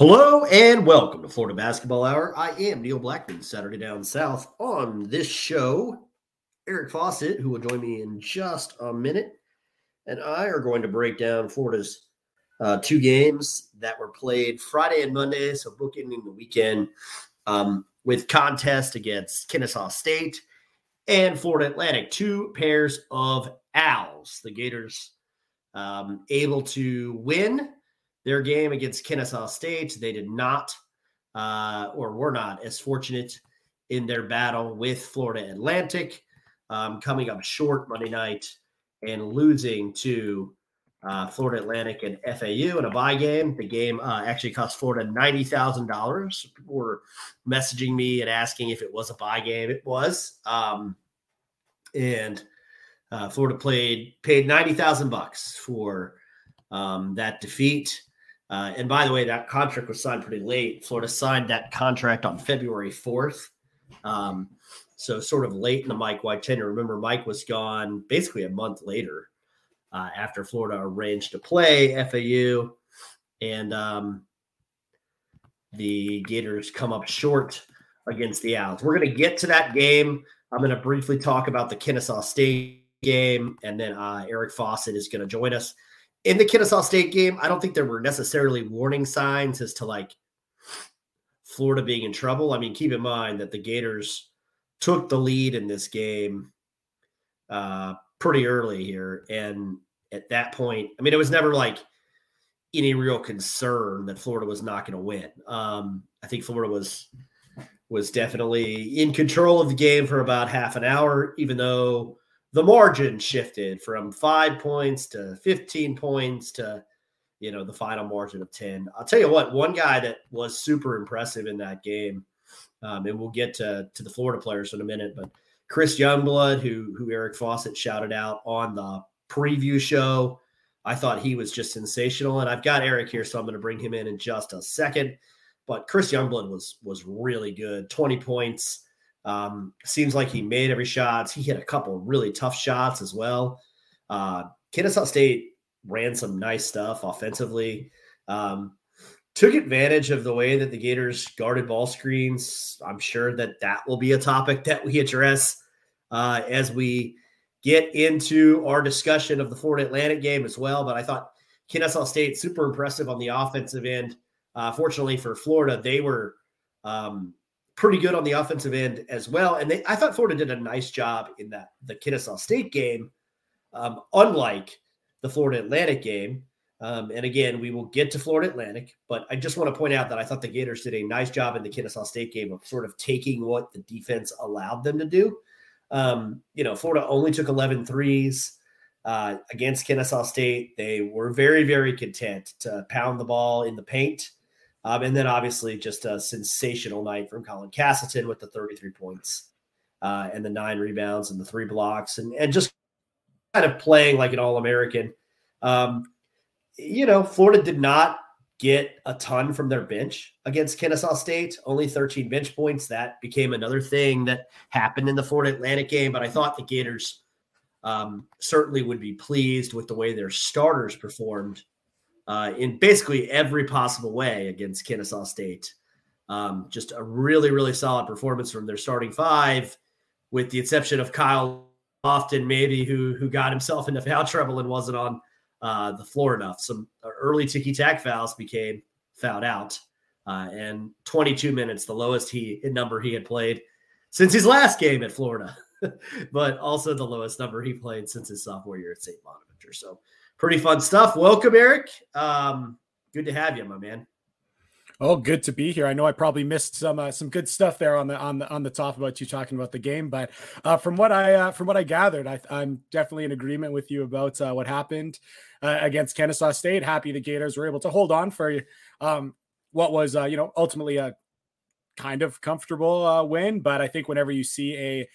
Hello and welcome to Florida Basketball Hour. I am Neil Blackmon, Saturday Down South. On this show, Eric Fawcett, who will join me in just a minute, and I are going to break down Florida's uh, two games that were played Friday and Monday, so bookending the weekend um, with contest against Kennesaw State and Florida Atlantic, two pairs of Owls. The Gators um, able to win their game against Kennesaw State. They did not, uh, or were not, as fortunate in their battle with Florida Atlantic, um, coming up short Monday night and losing to uh, Florida Atlantic and FAU in a buy game. The game uh, actually cost Florida ninety thousand dollars. People were messaging me and asking if it was a buy game. It was, um, and uh, Florida played paid ninety thousand bucks for um, that defeat. Uh, and by the way, that contract was signed pretty late. Florida signed that contract on February 4th. Um, so sort of late in the Mike White tenure. Remember, Mike was gone basically a month later uh, after Florida arranged to play FAU. And um, the Gators come up short against the Owls. We're going to get to that game. I'm going to briefly talk about the Kennesaw State game, and then uh, Eric Fawcett is going to join us in the Kennesaw State game, I don't think there were necessarily warning signs as to like Florida being in trouble. I mean, keep in mind that the Gators took the lead in this game uh, pretty early here. And at that point, I mean, it was never like any real concern that Florida was not going to win. Um, I think Florida was was definitely in control of the game for about half an hour, even though the margin shifted from five points to 15 points to you know the final margin of 10 i'll tell you what one guy that was super impressive in that game um, and we'll get to, to the florida players in a minute but chris youngblood who who eric fawcett shouted out on the preview show i thought he was just sensational. And i've got eric here so i'm going to bring him in in just a second. But chris youngblood was was really good. 20 points um, seems like he made every shot. He hit a couple really tough shots as well. Uh, Kennesaw State ran some nice stuff offensively. Um, took advantage of the way that the Gators guarded ball screens. I'm sure that that will be a topic that we address uh, as we get into our discussion of the Florida Atlantic game as well. But I thought Kennesaw State super impressive on the offensive end. Uh, fortunately for Florida, they were um, pretty good on the offensive end as well. And they, I thought Florida did a nice job in that the Kennesaw State game, um, unlike the Florida Atlantic game. Um, and again, we will get to Florida Atlantic, but I just want to point out that I thought the Gators did a nice job in the Kennesaw State game of sort of taking what the defense allowed them to do. Um, you know, Florida only took 11 threes uh, against Kennesaw State. They were very, very content to pound the ball in the paint um, and then obviously just a sensational night from Colin Castleton with the 33 points uh, and the nine rebounds and the three blocks and, and just kind of playing like an All American. Um, you know, Florida did not get a ton from their bench against Kennesaw State, only 13 bench points. That became another thing that happened in the Florida Atlantic game. But I thought the Gators um, certainly would be pleased with the way their starters performed uh, in basically every possible way against Kennesaw State. Um, just a really, really solid performance from their starting five, with the exception of Kyle Lofton, maybe who who got himself into foul trouble and wasn't on uh, the floor enough. Some early ticky tack fouls became fouled out, uh, and 22 minutes, the lowest he number he had played since his last game at Florida, but also the lowest number he played since his sophomore year at St. Bonaventure. So pretty fun stuff. Welcome, Eric. Um, good to have you, my man. Oh, good to be here. I know I probably missed some uh, some good stuff there on the on the on the top about you talking about the game, but uh, from what I uh, from what I gathered, I, am definitely in agreement with you about uh, what happened uh, against Kennesaw State. Happy the Gators were able to hold on for um, what was uh, you know ultimately a kind of comfortable win, but I think whenever you see a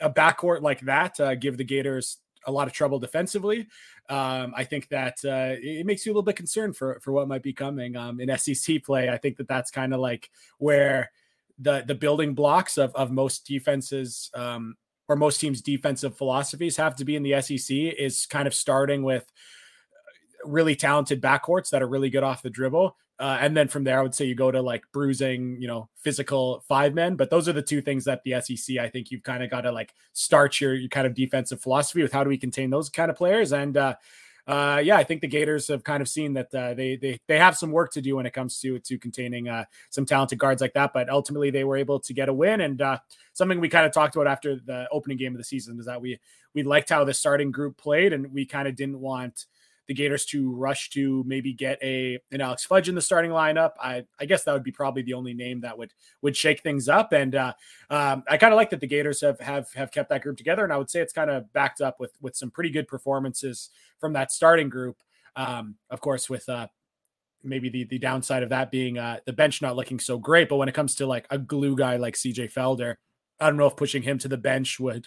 a backcourt like that give the Gators a lot of trouble defensively um, I think that uh, it makes you a little bit concerned for for what might be coming um, in SEC play. I think that that's kind of like where the the building blocks of of most defenses um, or most teams' defensive philosophies have to be in the SEC is kind of starting with really talented backcourts that are really good off the dribble. Uh, and then from there, I would say you go to like bruising, you know, physical five men. But those are the two things that the SEC, I think you've kind of got to like start your, your kind of defensive philosophy with how do we contain those kind of players. And uh, uh, yeah, I think the Gators have kind of seen that uh, they they they have some work to do when it comes to to containing uh, some talented guards like that. But ultimately, they were able to get a win. And uh, something we kind of talked about after the opening game of the season is that we we liked how the starting group played, and we kind of didn't want the Gators to rush to maybe get a an Alex Fudge in the starting lineup. I I guess that would be probably the only name that would would shake things up. And uh, um, I kind of like that the Gators have have have kept that group together. And I would say it's kind of backed up with with some pretty good performances from that starting group. Um, of course, with uh, maybe the the downside of that being uh, the bench not looking so great. But when it comes to like a glue guy like CJ Felder, I don't know if pushing him to the bench would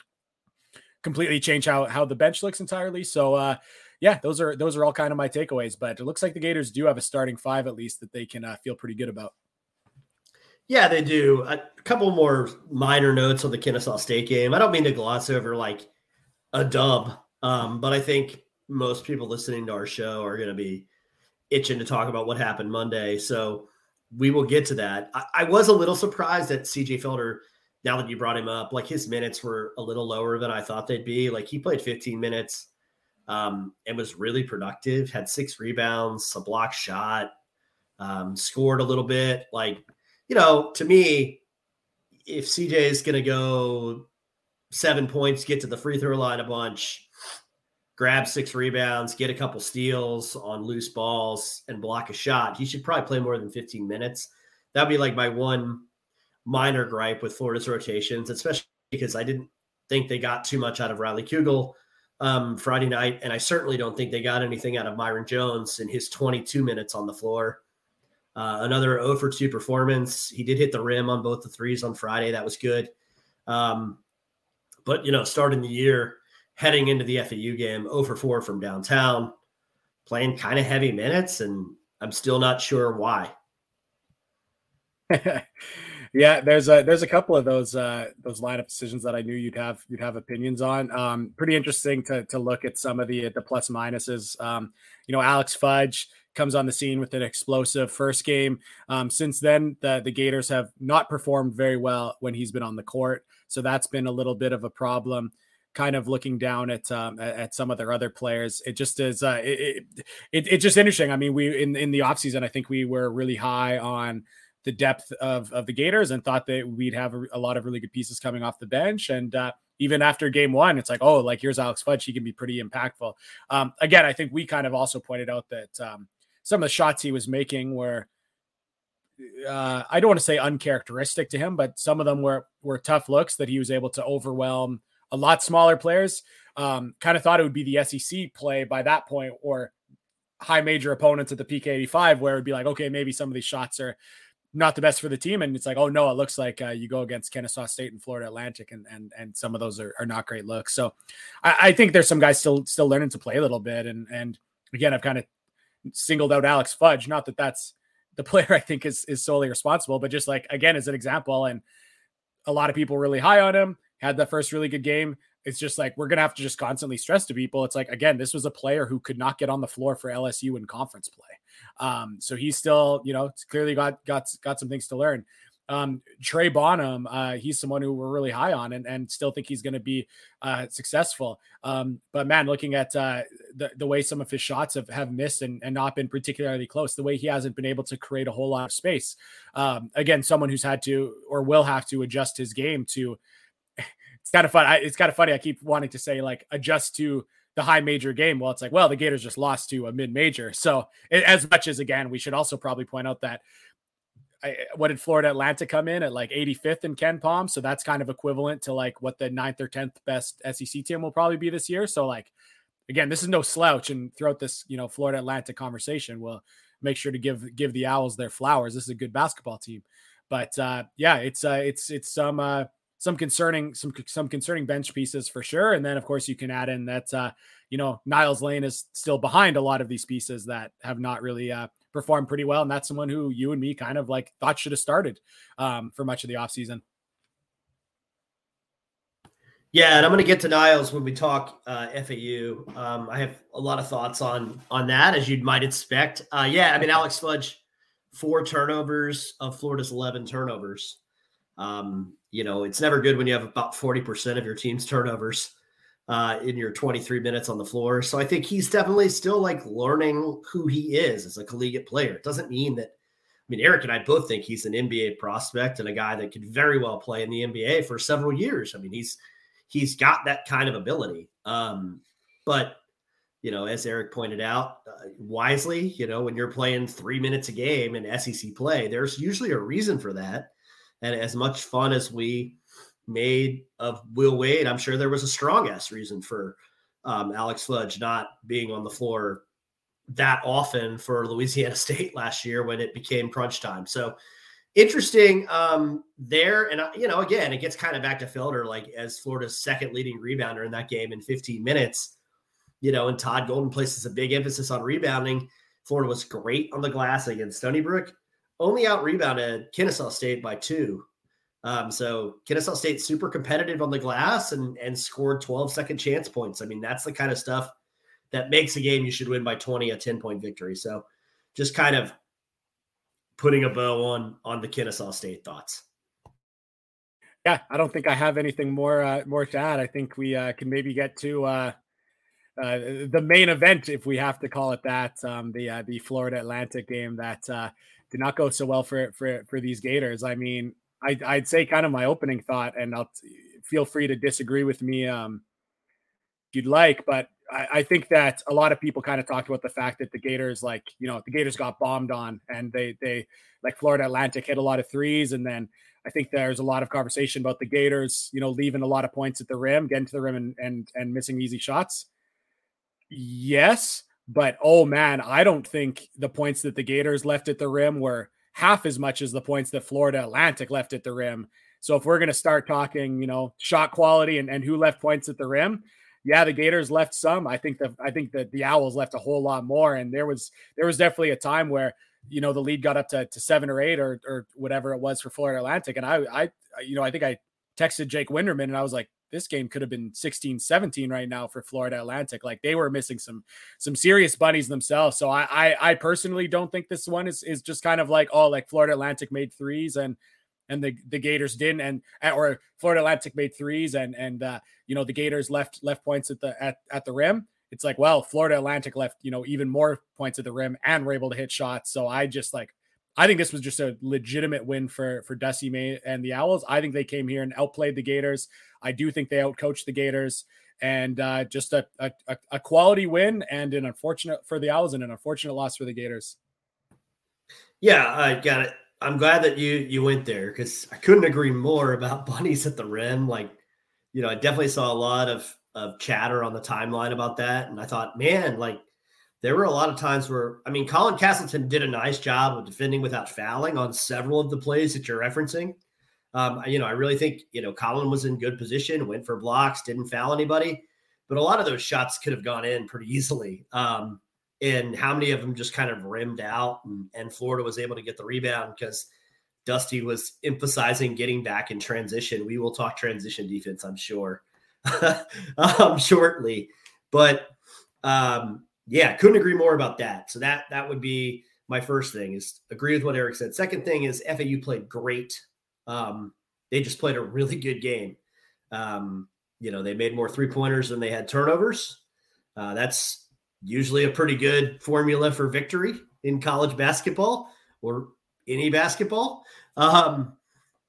completely change how how the bench looks entirely. So uh, yeah, those are those are all kind of my takeaways. But it looks like the Gators do have a starting five at least that they can uh, feel pretty good about. Yeah, they do. A couple more minor notes on the Kennesaw State game. I don't mean to gloss over like a dub, um, but I think most people listening to our show are going to be itching to talk about what happened Monday. So we will get to that. I, I was a little surprised that CJ Felder, now that you brought him up, like his minutes were a little lower than I thought they'd be. Like he played 15 minutes um, and was really productive. Had six rebounds, a block shot, um, scored a little bit. Like, you know, to me, if CJ is going to go seven points, get to the free throw line a bunch, grab six rebounds, get a couple steals on loose balls, and block a shot, he should probably play more than 15 minutes. That'd be like my one minor gripe with Florida's rotations, especially because I didn't think they got too much out of Riley Kugel um, Friday night, and I certainly don't think they got anything out of Myreon Jones in his 22 minutes on the floor. Uh, another 0 for 2 performance. He did hit the rim on both the threes on Friday. That was good. Um, but, you know, starting the year, heading into the FAU game, 0 for 4 from downtown, playing kind of heavy minutes, and I'm still not sure why. Yeah, there's a there's a couple of those uh those lineup decisions that I knew you'd have you'd have opinions on. Um, pretty interesting to to look at some of the the plus minuses. Um, you know, Alex Fudge comes on the scene with an explosive first game. Um, since then, the the Gators have not performed very well when he's been on the court, so that's been a little bit of a problem kind of looking down at um, at some of their other players. It just is uh, it, it, it's just interesting. I mean, we in in the offseason, I think we were really high on the depth of, of the Gators and thought that we'd have a, a lot of really good pieces coming off the bench. And uh, even after game one, it's like, oh, like here's Alex Fudge. He can be pretty impactful. Um, again, I think we kind of also pointed out that um, some of the shots he was making were, uh, I don't want to say uncharacteristic to him, but some of them were were tough looks that he was able to overwhelm a lot smaller players. Um, kind of thought it would be the SEC play by that point or high major opponents at the PK 85, where it would be like, okay, maybe some of these shots are not the best for the team. And it's like, oh no, it looks like uh, you go against Kennesaw State and Florida Atlantic, and and and some of those are, are not great looks. So I, I, think there's some guys still still learning to play a little bit. And and again, I've kind of singled out Alex Fudge. Not that that's the player I think is is solely responsible, but just like again as an example, and a lot of people really high on him. Had the first really good game. It's just like we're gonna have to just constantly stress to people. It's like again, this was a player who could not get on the floor for LSU in conference play. Um, so he's still, you know, clearly got got got some things to learn. Um, Trey Bonham, uh, he's someone who we're really high on and, and still think he's going to be uh, successful. Um, but man, looking at uh, the, the way some of his shots have, have missed and, and not been particularly close, the way he hasn't been able to create a whole lot of space. Um, again, someone who's had to or will have to adjust his game to. It's kind of fun. I, it's kind of funny. I keep wanting to say like adjust to the high major game. Well, it's like, well, the Gators just lost to a mid major. So, as much as again, we should also probably point out that I, what did Florida Atlantic come in at like 85th in KenPom? So that's kind of equivalent to like what the ninth or 10th best SEC team will probably be this year. So, like, again, this is no slouch. And throughout this, you know, Florida Atlantic conversation, we'll make sure to give give the Owls their flowers. This is a good basketball team. But uh, yeah, it's uh, it's it's some uh, some concerning some some concerning bench pieces for sure. And then of course you can add in that uh, you know Niles Lane is still behind a lot of these pieces that have not really uh, performed pretty well, and that's someone who you and me kind of like thought should have started um, for much of the offseason. Yeah, and I'm going to get to Niles when we talk uh, FAU. Um, I have a lot of thoughts on on that, as you might expect. Uh, yeah, I mean Alex Fudge, four turnovers of Florida's 11 turnovers. Um, you know, it's never good when you have about 40% of your team's turnovers uh, in your 23 minutes on the floor. So I think he's definitely still like learning who he is as a collegiate player. It doesn't mean that. I mean, Eric and I both think he's an NBA prospect and a guy that could very well play in the NBA for several years. I mean, he's he's got that kind of ability. Um, but you know, as Eric pointed out uh, wisely, you know, when you're playing three minutes a game in SEC play, there's usually a reason for that. And as much fun as we made of Will Wade, I'm sure there was a strong ass reason for um, Alex Fudge not being on the floor that often for Louisiana State last year when it became crunch time. So interesting um, there. And, uh, you know, again, it gets kind of back to Felder, like as Florida's second leading rebounder in that game in 15 minutes, you know, and Todd Golden places a big emphasis on rebounding. Florida was great on the glass against Stony Brook, only out rebounded Kennesaw State by two. Um, so Kennesaw State super competitive on the glass and and scored 12 second chance points. I mean, that's the kind of stuff that makes a game you should win by 20, a 10 point victory. So just kind of putting a bow on on the Kennesaw State thoughts. Yeah, I don't think I have anything more uh, more to add. I think we uh, can maybe get to uh, uh, the main event, if we have to call it that, um, the uh, the Florida Atlantic game that uh, did not go so well for for for these Gators. I mean, I, I'd say kind of my opening thought, and I'll feel free to disagree with me um, if you'd like, but I, I, think that a lot of people kind of talked about the fact that the Gators, like you know, the Gators got bombed on, and they they like Florida Atlantic hit a lot of threes, and then I think there's a lot of conversation about the Gators, you know, leaving a lot of points at the rim, getting to the rim, and and and missing easy shots. Yes, but oh man, I don't think the points that the Gators left at the rim were half as much as the points that Florida Atlantic left at the rim. So if we're going to start talking, you know, shot quality and, and who left points at the rim, yeah, the Gators left some. I think that I think that the Owls left a whole lot more. And there was there was definitely a time where you know the lead got up to, to seven or eight or or whatever it was for Florida Atlantic. And I I you know I think I texted Jake Winderman and I was like, this game could have been 16 17 right now for Florida Atlantic. Like they were missing some some serious bunnies themselves. So I I, I personally don't think this one is is just kind of like oh like Florida Atlantic made threes and and the the Gators didn't and or Florida Atlantic made threes and and uh, you know the Gators left left points at the at, at the rim. It's like well Florida Atlantic left you know even more points at the rim and were able to hit shots. So I just like I think this was just a legitimate win for for Dusty May and the Owls. I think they came here and outplayed the Gators. I do think they outcoached the Gators, and uh, just a, a, a quality win and an unfortunate for the Owls and an unfortunate loss for the Gators. Yeah, I got it. I'm glad that you you went there because I couldn't agree more about bunnies at the rim. Like, you know, I definitely saw a lot of of chatter on the timeline about that, and I thought, man, like there were a lot of times where I mean, Colin Castleton did a nice job of defending without fouling on several of the plays that you're referencing. Um, you know, I really think you know Colin was in good position, went for blocks, didn't foul anybody, but a lot of those shots could have gone in pretty easily. Um, and how many of them just kind of rimmed out, and, and Florida was able to get the rebound because Dusty was emphasizing getting back in transition. We will talk transition defense, I'm sure, um, shortly, but um, yeah, couldn't agree more about that. So that that would be my first thing is agree with what Eric said. Second thing is FAU played great. Um, they just played a really good game. Um, you know, they made more three pointers than they had turnovers. Uh, that's usually a pretty good formula for victory in college basketball or any basketball. Um,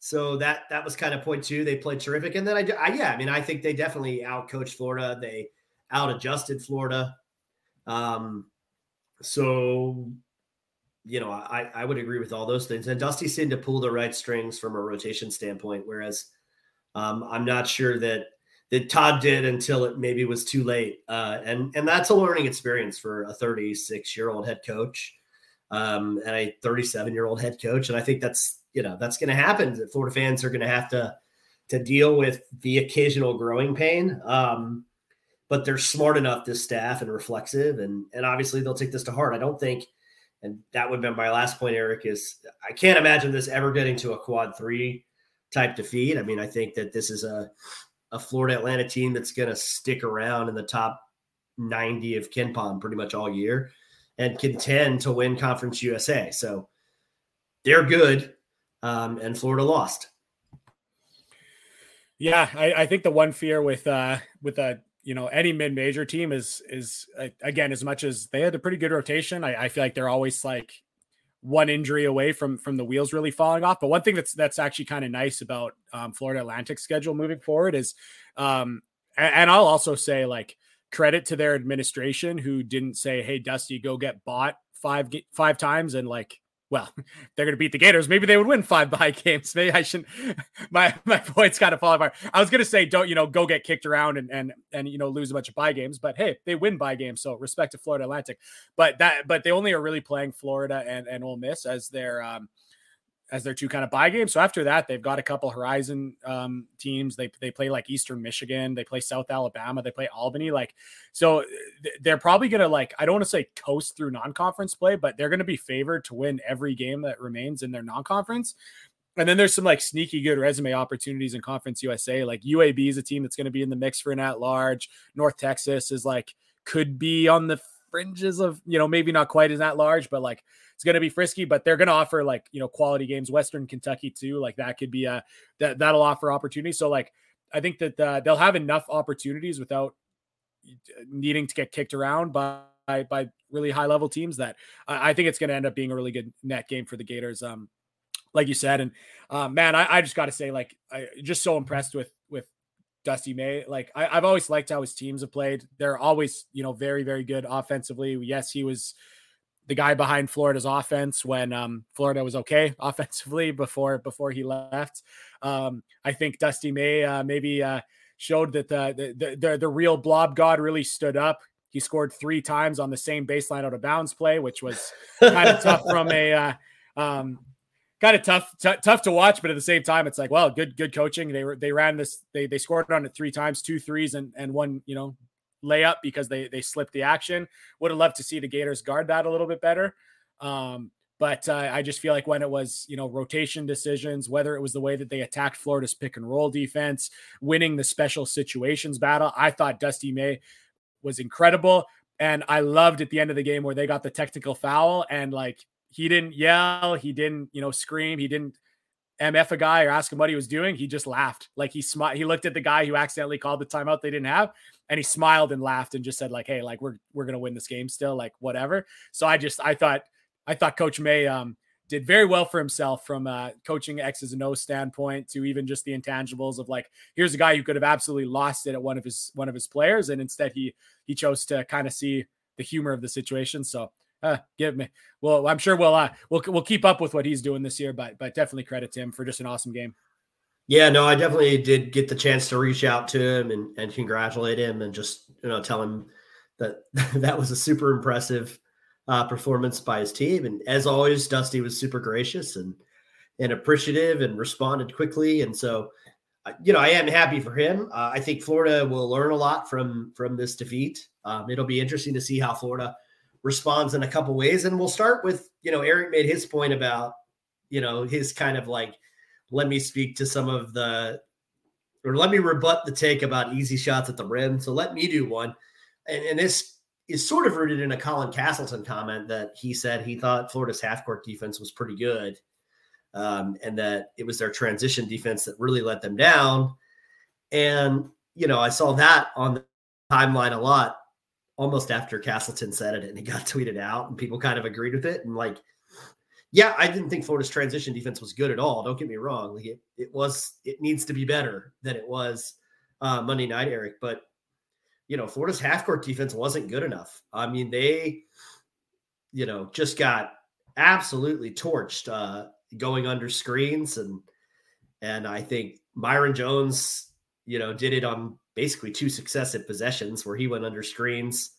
so that that was kind of point two. They played terrific, and then I, I yeah, I mean, I think they definitely outcoached Florida. They out adjusted Florida. Um, so, you know, I, I would agree with all those things. And Dusty seemed to pull the right strings from a rotation standpoint, whereas um, I'm not sure that that Todd did until it maybe was too late. Uh, and and that's a learning experience for a 36 year old head coach um, and a 37 year old head coach. And I think that's you know that's going to happen. That Florida fans are going to have to to deal with the occasional growing pain. Um, but they're smart enough, this staff, and reflexive, and and obviously they'll take this to heart. I don't think, and that would have been my last point, Eric. Is I can't imagine this ever getting to a quad three type defeat. I mean, I think that this is a a Florida Atlanta team that's going to stick around in the top 90 of KenPom pretty much all year and contend to win Conference USA. So they're good, um, and Florida lost. Yeah, I, I, think the one fear with uh, with a you know any mid major team is is again as much as they had a pretty good rotation. I, I feel like they're always like one injury away from from the wheels really falling off. But one thing that's that's actually kind of nice about um, Florida Atlantic schedule moving forward is, um, and, and, I'll also say like credit to their administration who didn't say, "Hey, Dusty, go get bought five five times," and like well, they're going to beat the Gators. Maybe they would win five buy games. Maybe I shouldn't. My my points kind of fall apart. I was going to say, don't you know, go get kicked around and and and you know lose a bunch of buy games. But hey, they win buy games, so respect to Florida Atlantic. But that but they only are really playing Florida and and Ole Miss as their um as their two kind of buy games. So after that, they've got a couple Horizon um, teams. They they play like Eastern Michigan, they play South Alabama, they play Albany. Like, so they're probably gonna like I don't want to say coast through non-conference play, but they're gonna be favored to win every game that remains in their non-conference. And then there's some like sneaky good resume opportunities in Conference USA. Like UAB is a team that's going to be in the mix for an at large. North Texas is like could be on the fringes of you know maybe not quite as that large, but like it's going to be frisky, but they're going to offer like, you know, quality games, Western Kentucky too. Like that could be a, that, that'll offer opportunity. So like, I think that uh, they'll have enough opportunities without needing to get kicked around by, by, by really high level teams that I, I think it's going to end up being a really good net game for the Gators. Um, like you said, and uh, man, I, I just got to say, like, I just so impressed with Dusty May. Like, I, have always liked how his teams have played. They're always, you know, very very good offensively. Yes, he was the guy behind Florida's offense when um, Florida was okay offensively before before he left. Um, I think Dusty May uh, maybe uh, showed that the, the the the real blob god really stood up. He scored three times on the same baseline out of bounds play, which was kind of tough from a uh, um, kind of tough t- tough to watch. But at the same time, it's like, well, good good coaching. They were they ran this they they scored on it three times, two threes, and and one you know layup because they they slipped the action. Would have loved to see the Gators guard that a little bit better. Um, but uh, I just feel like when it was, you know, rotation decisions, whether it was the way that they attacked Florida's pick and roll defense, winning the special situations battle, I thought Dusty May was incredible. And I loved at the end of the game where they got the technical foul and like he didn't yell, he didn't, you know, scream, he didn't MF a guy or ask him what he was doing. He just laughed. Like he smiled. He looked at the guy who accidentally called the timeout they didn't have and he smiled and laughed and just said like, "Hey, like we're we're gonna win this game still, like whatever." So I just I thought I thought Coach May um, did very well for himself from uh, coaching X's and O's standpoint to even just the intangibles of like, here's a guy who could have absolutely lost it at one of his one of his players, and instead he he chose to kind of see the humor of the situation. So uh, give me. Well, I'm sure we'll uh, we'll we'll keep up with what he's doing this year, but but definitely credit to him for just an awesome game. Yeah, no, I definitely did get the chance to reach out to him and, and congratulate him and just you know tell him that that was a super impressive uh, performance by his team. And as always, Dusty was super gracious and and appreciative and responded quickly. And so, you know, I am happy for him. Uh, I think Florida will learn a lot from from this defeat. Um, it'll be interesting to see how Florida responds in a couple ways. And we'll start with you know Eric made his point about you know his kind of like let me speak to some of the or let me rebut the take about easy shots at the rim. So let me do one. And, and this is sort of rooted in a Colin Castleton comment that he said he thought Florida's half court defense was pretty good. Um, and that it was their transition defense that really let them down. And, you know, I saw that on the timeline a lot almost after Castleton said it and it got tweeted out and people kind of agreed with it. And like, yeah, I didn't think Florida's transition defense was good at all. Don't get me wrong. Like it, it was, it needs to be better than it was uh, Monday night, Eric. But you know, Florida's half court defense wasn't good enough. I mean, they, you know, just got absolutely torched uh, going under screens, and and I think Myreon Jones, you know, did it on basically two successive possessions where he went under screens.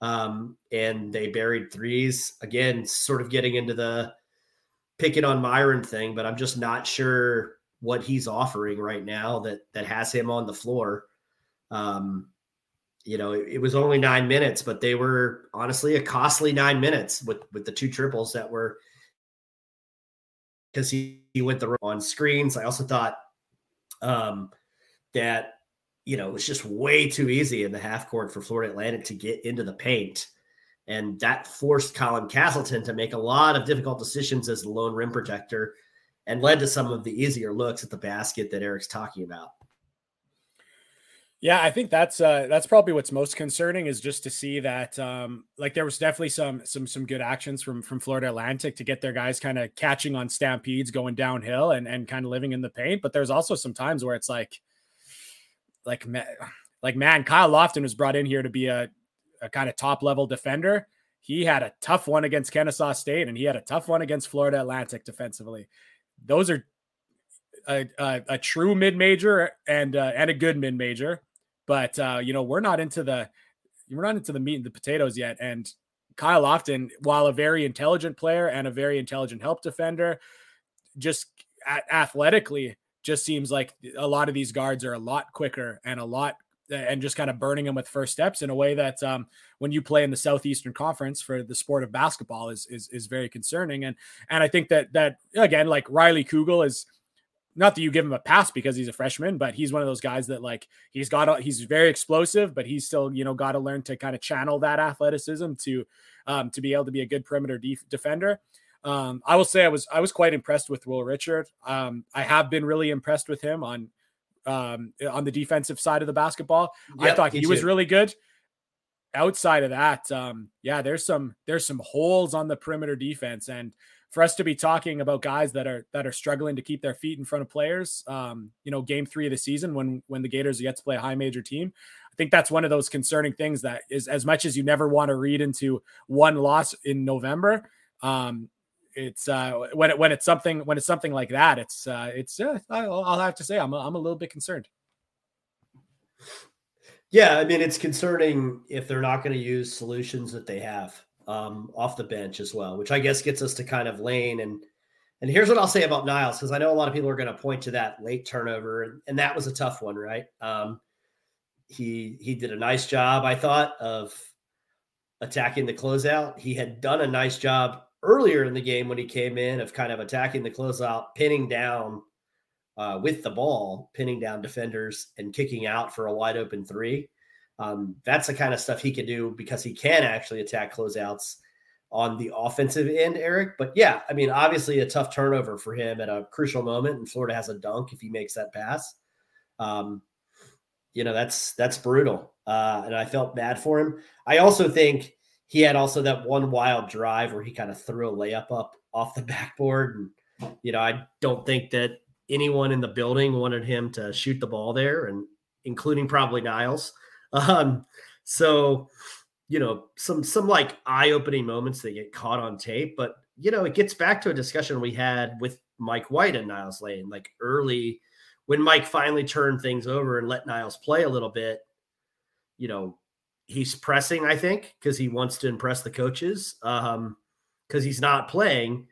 Um, and they buried threes again, sort of getting into the picking on Myreon thing, but I'm just not sure what he's offering right now that that has him on the floor. Um, you know, it, it, was only nine minutes, but they were honestly a costly nine minutes with with the two triples that were because he, he went the on screens. I also thought um, that you know, it was just way too easy in the half court for Florida Atlantic to get into the paint. And that forced Colin Castleton to make a lot of difficult decisions as the lone rim protector and led to some of the easier looks at the basket that Eric's talking about. Yeah, I think that's uh, that's probably what's most concerning is just to see that um, like there was definitely some some some good actions from from Florida Atlantic to get their guys kind of catching on stampedes going downhill and and kind of living in the paint. But there's also some times where it's like like like man, Kyle Lofton was brought in here to be a, a kind of top level defender. He had a tough one against Kennesaw State, and he had a tough one against Florida Atlantic defensively. Those are a, a, a true mid major and uh, and a good mid major but uh, you know, we're not into the we're not into the meat and the potatoes yet. And Kyle Lofton, while a very intelligent player and a very intelligent help defender, just athletically just seems like a lot of these guards are a lot quicker and a lot and just kind of burning them with first steps in a way that um, when you play in the Southeastern Conference for the sport of basketball is is is very concerning. And and I think that that again, like Riley Kugel is not that you give him a pass because he's a freshman, but he's one of those guys that like he's got he's very explosive, but he's still you know got to learn to kind of channel that athleticism to um, to be able to be a good perimeter def- defender. Um, I will say I was I was quite impressed with Will Richard. Um, I have been really impressed with him on um, on the defensive side of the basketball. Yep, I thought he was really good. Outside of that, um, yeah, there's some there's some holes on the perimeter defense, and for us to be talking about guys that are that are struggling to keep their feet in front of players, um, you know, game three of the season when when the Gators yet to play a high major team, I think that's one of those concerning things that is as much as you never want to read into one loss in November. Um, it's uh, when it when it's something when it's something like that, it's uh, it's uh, I'll, I'll have to say I'm a, I'm a little bit concerned. Yeah, I mean it's concerning if they're not going to use solutions that they have um, off the bench as well, which I guess gets us to kind of Lane and and here's what I'll say about Niles because I know a lot of people are going to point to that late turnover and, and that was a tough one, right? Um, he he did a nice job, I thought, of attacking the closeout. He had done a nice job earlier in the game when he came in of kind of attacking the closeout, pinning down uh, with the ball, pinning down defenders and kicking out for a wide open three. Um, that's the kind of stuff he can do because he can actually attack closeouts on the offensive end, Eric. But yeah, I mean, obviously a tough turnover for him at a crucial moment, and Florida has a dunk if he makes that pass. Um, you know, that's that's brutal, uh, and I felt bad for him. I also think he had also that one wild drive where he kind of threw a layup up off the backboard, and you know, I don't think that anyone in the building wanted him to shoot the ball there, and including probably Niles. Um, so you know, some some like eye-opening moments that get caught on tape, but you know, it gets back to a discussion we had with Mike White and Niles Lane, like early when Mike finally turned things over and let Niles play a little bit, you know, he's pressing, I think, because he wants to impress the coaches. Um, because he's not playing.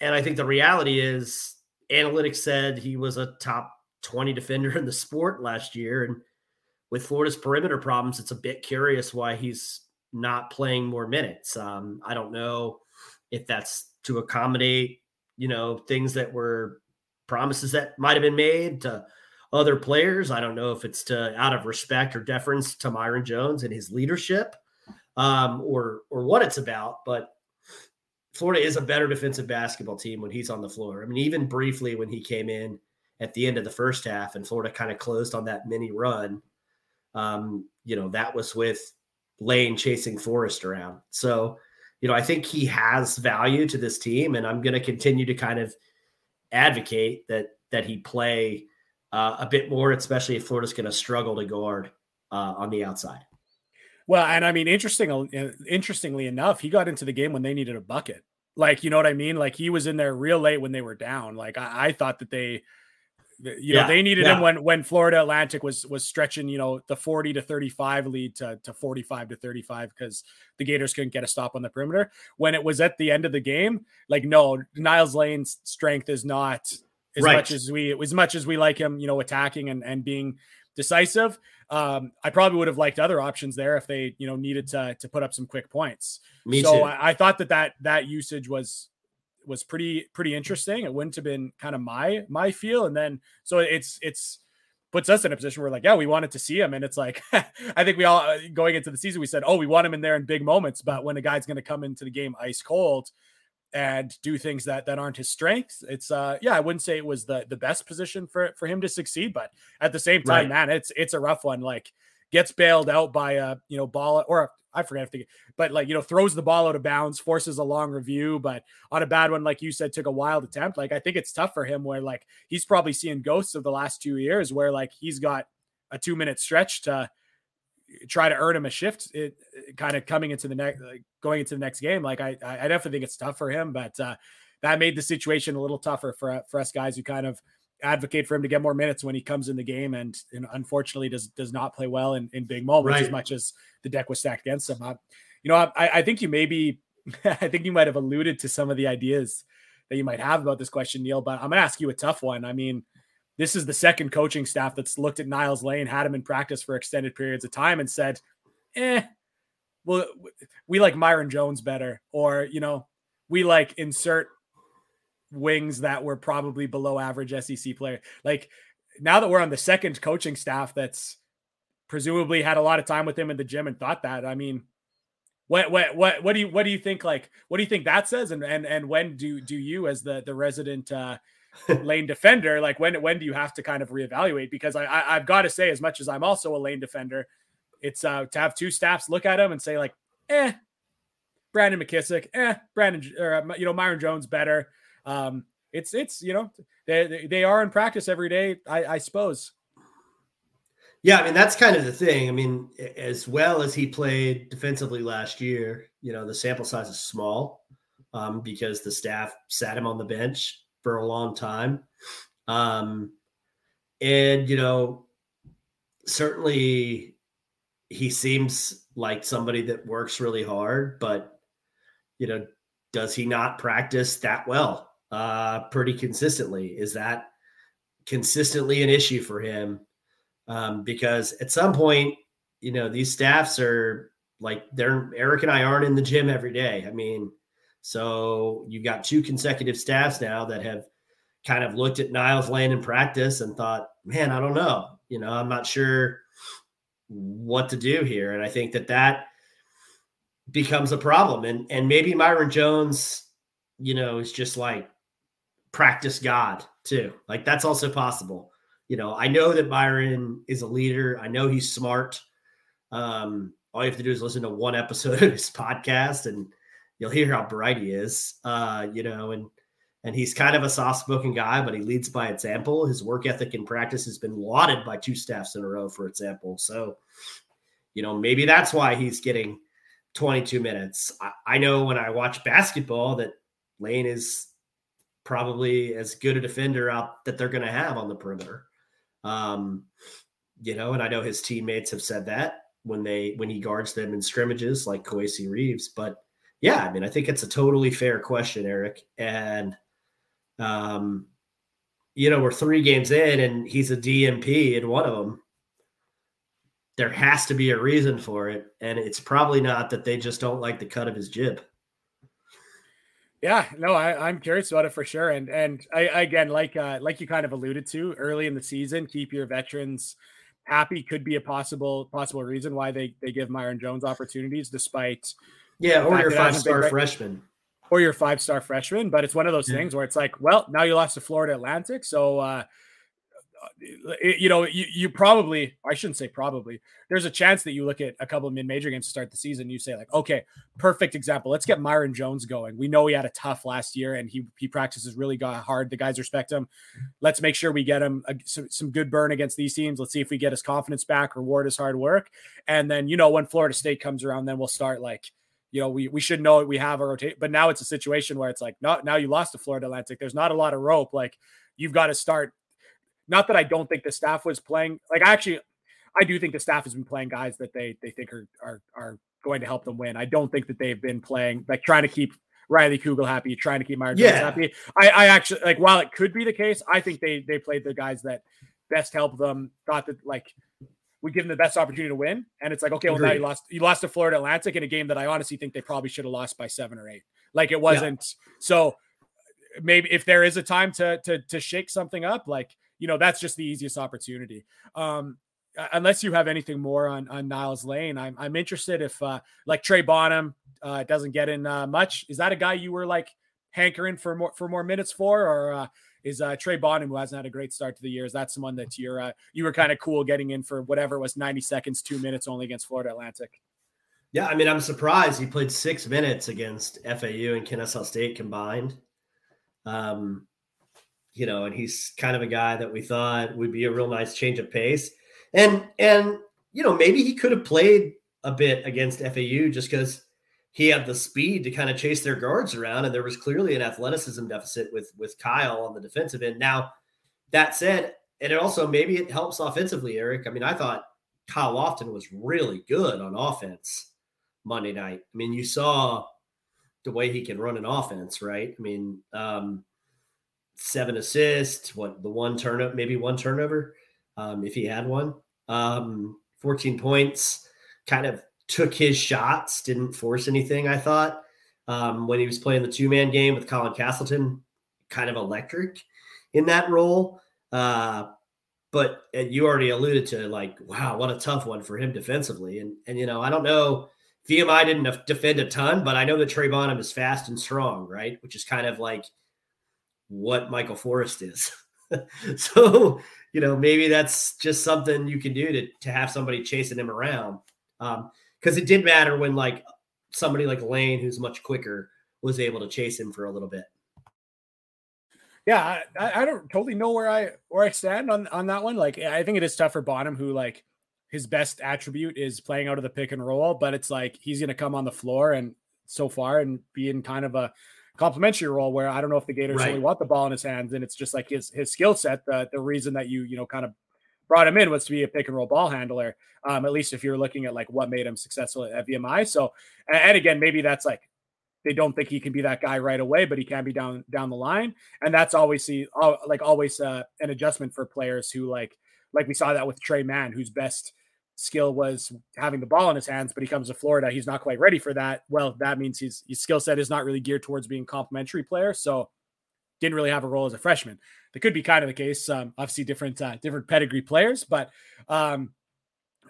And I think the reality is analytics said he was a top 20 defender in the sport last year. And with Florida's perimeter problems, it's a bit curious why he's not playing more minutes. Um, I don't know if that's to accommodate, you know, things that were promises that might have been made to other players. I don't know if it's to out of respect or deference to Myreon Jones and his leadership, um, or or what it's about. But Florida is a better defensive basketball team when he's on the floor. I mean, even briefly when he came in at the end of the first half and Florida kind of closed on that mini run um, you know, that was with Lane chasing Forrest around. So, you know, I think he has value to this team, and I'm going to continue to kind of advocate that that he play uh, a bit more, especially if Florida's going to struggle to guard uh, on the outside. Well, and I mean, interesting, uh, interestingly enough, he got into the game when they needed a bucket. Like, you know what I mean? Like he was in there real late when they were down. Like I, I thought that they you yeah, know, they needed yeah. him when when Florida Atlantic was was stretching, you know, the 40 to 35 lead to, to 45 to 35 because the Gators couldn't get a stop on the perimeter. When it was at the end of the game, like no, Niles Lane's strength is not as right. much as we as much as we like him, you know, attacking and, and being decisive. Um, I probably would have liked other options there if they, you know, needed to to put up some quick points. Me so I, I thought that that that usage was was pretty pretty interesting. It wouldn't have been kind of my my feel, and then so it's it's puts us in a position where like, yeah, we wanted to see him. And it's like, I think we all uh, going into the season, we said, oh, we want him in there in big moments. But when a guy's going to come into the game ice cold and do things that that aren't his strengths, it's uh yeah, I wouldn't say it was the the best position for for him to succeed, but at the same time, right. man, it's it's a rough one. Like gets bailed out by a you know ball or I forget if they, but like you know throws the ball out of bounds, forces a long review, but on a bad one, like you said, took a wild attempt. Like I think it's tough for him where like he's probably seeing ghosts of the last two years where like he's got a two minute stretch to try to earn him a shift. It, it kind of coming into the next, like going into the next game. Like I, I definitely think it's tough for him, but uh, that made the situation a little tougher for for us guys who kind of advocate for him to get more minutes when he comes in the game and, and unfortunately does does not play well in, in big moments right. as much as the deck was stacked against him. I, you know, I, I think you maybe I think you might have alluded to some of the ideas that you might have about this question, Neil, but I'm gonna ask you a tough one. I mean, this is the second coaching staff that's looked at Niles Lane, had him in practice for extended periods of time, and said, eh, well, we like Myreon Jones better, or you know, we like insert wings that were probably below average SEC player. Like now that we're on the second coaching staff that's presumably had a lot of time with him in the gym and thought that, I mean, what what what what do you what do you think like what do you think that says and and and when do do you as the the resident uh lane defender like when when do you have to kind of reevaluate because I, I have got to say as much as I'm also a lane defender it's uh to have two staffs look at him and say like eh Brandon McKissic eh Brandon or uh, you know Myreon Jones better um, it's it's you know they they are in practice every day, I, I suppose. Yeah, I mean that's kind of the thing. I mean, as well as he played defensively last year, you know, the sample size is small um, because the staff sat him on the bench for a long time, um, and you know, certainly he seems like somebody that works really hard, but you know, does he not practice that well? uh, pretty consistently. Is that consistently an issue for him? Um, because at some point, you know, these staffs are like they're Eric and I aren't in the gym every day. I mean, so you've got two consecutive staffs now that have kind of looked at Niles Lane in practice and thought, man, I don't know. You know, I'm not sure what to do here. And I think that that becomes a problem. And and maybe Myreon Jones, you know, is just like practice God too. Like that's also possible. You know, I know that Byron is a leader. I know he's smart. Um, all you have to do is listen to one episode of his podcast and you'll hear how bright he is. Uh, you know, and and he's kind of a soft-spoken guy, but he leads by example. His work ethic in practice has been lauded by two staffs in a row, for example. So, you know, maybe that's why he's getting 22 minutes. I, I know when I watch basketball that Lane is probably as good a defender out that they're going to have on the perimeter. Um, you know, and I know his teammates have said that when they when he guards them in scrimmages like Kowacie Reeves. But yeah, I mean, I think it's a totally fair question, Eric. And um, you know, we're three games in, and he's a DNP in one of them. There has to be a reason for it, and it's probably not that they just don't like the cut of his jib. Yeah, no, I, am curious about it for sure. And and I again, like uh, like you kind of alluded to early in the season, keep your veterans happy could be a possible possible reason why they they give Myreon Jones opportunities despite yeah, or your five star freshman. Or your five star freshman. But it's one of those yeah. things where it's like, well, now you lost to Florida Atlantic. So uh you know, you, you probably, I shouldn't say probably, there's a chance that you look at a couple of mid major games to start the season. You say, like, okay, perfect example. Let's get Myreon Jones going. We know he had a tough last year and he, he practices really got hard. The guys respect him. Let's make sure we get him a, some, some good burn against these teams. Let's see if we get his confidence back, reward his hard work. And then, you know, when Florida State comes around, then we'll start like, you know, we, we should know we have a rotation, but now it's a situation where it's like, not now you lost to Florida Atlantic. There's not a lot of rope. Like you've got to start not that I don't think the staff was playing. Like I actually, I do think the staff has been playing guys that they they think are are are going to help them win. I don't think that they've been playing like trying to keep Riley Kugel happy, trying to keep Myreon yeah. Jones happy. I, I actually like while it could be the case, I think they they played the guys that best help them. Thought that like we give them the best opportunity to win, and it's like okay, well Agreed. now you lost you lost to Florida Atlantic in a game that I honestly think they probably should have lost by seven or eight. Like it wasn't yeah. so. Maybe if there is a time to to to shake something up, like you know, that's just the easiest opportunity. Um, unless you have anything more on on Niles Lane, I'm I'm interested if uh, like Trey Bonham uh, doesn't get in uh, much. Is that a guy you were like hankering for more for more minutes for, or uh, is uh, Trey Bonham who hasn't had a great start to the year? Is that someone that you're uh, you were kind of cool getting in for whatever was 90 seconds, two minutes only against Florida Atlantic? Yeah, I mean, I'm surprised he played six minutes against FAU and Kennesaw State combined. Um, you know, and he's kind of a guy that we thought would be a real nice change of pace. And and you know, maybe he could have played a bit against FAU just because he had the speed to kind of chase their guards around, and there was clearly an athleticism deficit with with Kyle on the defensive end. Now, that said, and it also maybe it helps offensively, Eric. I mean, I thought Kyle Lofton was really good on offense Monday night. I mean, you saw the way he can run an offense, right? I mean, um, seven assists, what the one turnover, maybe one turnover, um, if he had one, um, 14 points, kind of took his shots, didn't force anything. I thought um, when he was playing the two man game with Colin Castleton, kind of electric in that role. Uh, but you already alluded to like, wow, what a tough one for him defensively. And and you know, I don't know. VMI didn't defend a ton, but I know that Trey Bonham is fast and strong, right? Which is kind of like what Michael Forrest is. so, you know, maybe that's just something you can do to to have somebody chasing him around. Um, because it did matter when like somebody like Lane, who's much quicker, was able to chase him for a little bit. Yeah, I, I don't totally know where I where I stand on on that one. Like, I think it is tough for Bonham, who like his best attribute is playing out of the pick and roll, but it's like he's going to come on the floor and so far and be in kind of a complementary role where I don't know if the Gators right. really want the ball in his hands and it's just like his his skill set the the reason that you you know kind of brought him in was to be a pick and roll ball handler. Um, at least if you're looking at like what made him successful at VMI. So, and again, maybe that's like they don't think he can be that guy right away, but he can be down down the line, and that's always the like always uh, an adjustment for players who like like we saw that with Trey Mann, whose best skill was having the ball in his hands, but he comes to Florida, he's not quite ready for that. Well, that means his, his skill set is not really geared towards being complementary player. So didn't really have a role as a freshman. That could be kind of the case. Um, obviously, different uh, different pedigree players, but um,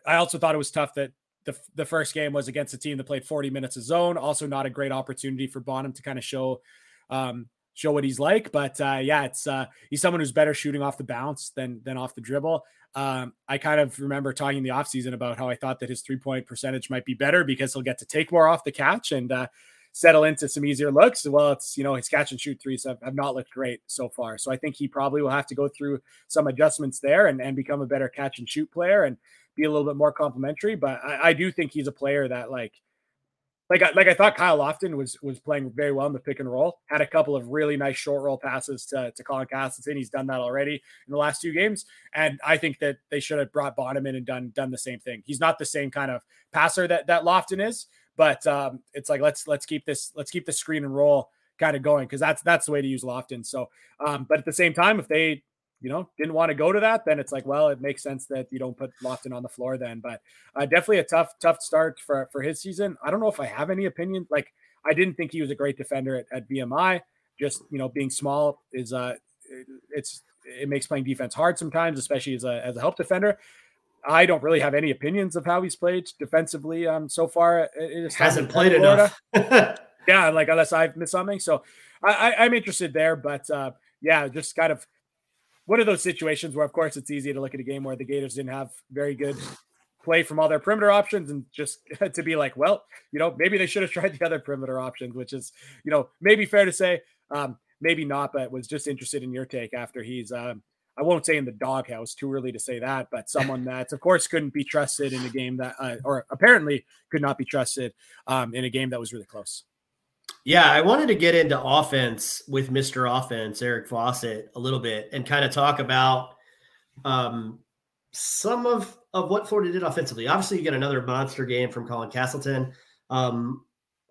I also thought it was tough that the the first game was against a team that played 40 minutes of zone. Also, not a great opportunity for Bonham to kind of show um, show what he's like. But uh, yeah, it's uh, he's someone who's better shooting off the bounce than than off the dribble. Um, I kind of remember talking in the offseason about how I thought that his three point percentage might be better because he'll get to take more off the catch. And uh, settle into some easier looks. Well, it's, you know, his catch and shoot threes have, have not looked great so far. So I think he probably will have to go through some adjustments there and, and become a better catch and shoot player and be a little bit more complimentary. But I, I do think he's a player that like, like I, like I thought Kyle Lofton was was playing very well in the pick and roll. Had a couple of really nice short roll passes to, to Colin Castleton. He's done that already in the last two games, and I think that they should have brought Bonham in and done done the same thing. He's not the same kind of passer that that Lofton is, but um, it's like let's let's keep this let's keep the screen and roll kind of going because that's that's the way to use Lofton. So, um, but at the same time, if they you know didn't want to go to that, then it's like well, it makes sense that you don't put Lofton on the floor then. But uh, definitely a tough tough start for for his season. I don't know if I have any opinion. Like I didn't think he was a great defender at, at VMI. Just you know being small is uh it's it makes playing defense hard sometimes, especially as a as a help defender. I don't really have any opinions of how he's played defensively um, so far. It hasn't played enough. yeah, like unless I've missed something. So I, am interested there, but uh, yeah, just kind of one of those situations where, of course, it's easy to look at a game where the Gators didn't have very good play from all their perimeter options and just to be like, well, you know, maybe they should have tried the other perimeter options, which is, you know, maybe fair to say, um, maybe not, but was just interested in your take after he's um, I won't say in the doghouse, too early to say that, but someone that, of course, couldn't be trusted in a game that, uh, or apparently could not be trusted um, in a game that was really close. Yeah, I wanted to get into offense with Mr. Offense, Eric Fawcett, a little bit and kind of talk about um, some of, of what Florida did offensively. Obviously, you get another monster game from Colin Castleton. Um,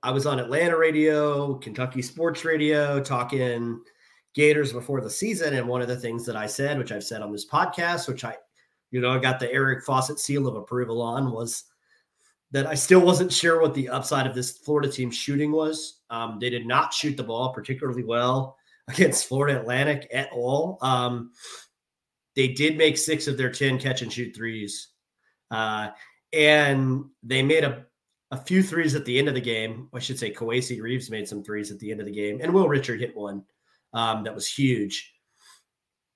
I was on Atlanta radio, Kentucky sports radio, talking – Gators before the season. And one of the things that I said, which I've said on this podcast, which I, you know, I got the Eric Fawcett seal of approval on, was that I still wasn't sure what the upside of this Florida team shooting was. Um, they did not shoot the ball particularly well against Florida Atlantic at all. Um, they did make six of their 10 catch and shoot threes. Uh, and they made a, a few threes at the end of the game. I should say Kowacie Reeves made some threes at the end of the game, and Will Richard hit one um, that was huge.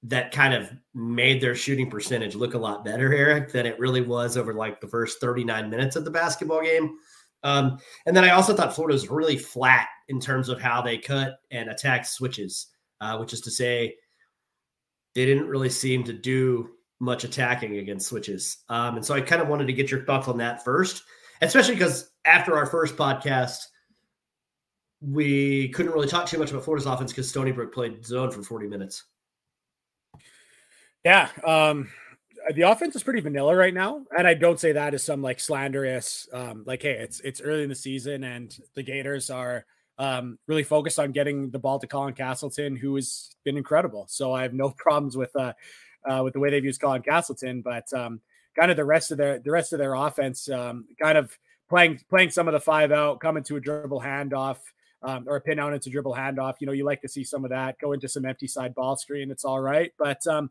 That kind of made their shooting percentage look a lot better, Eric, than it really was over like the first 39 minutes of the basketball game. Um, and then I also thought Florida was really flat in terms of how they cut and attack switches, uh, which is to say, they didn't really seem to do much attacking against switches. Um, and so I kind of wanted to get your thoughts on that first, especially because after our first podcast, we couldn't really talk too much about Florida's offense because Stony Brook played zone for 40 minutes. Yeah. Um, the offense is pretty vanilla right now. And I don't say that as some like slanderous, um, like, hey, it's it's early in the season and the Gators are um, really focused on getting the ball to Colin Castleton, who has been incredible. So I have no problems with uh, uh, with the way they've used Colin Castleton, but um, kind of the rest of their the rest of their offense, um, kind of playing playing some of the five out, coming to a dribble handoff. Um, or a pin out into dribble handoff. You know, you like to see some of that go into some empty side ball screen. It's all right, but um,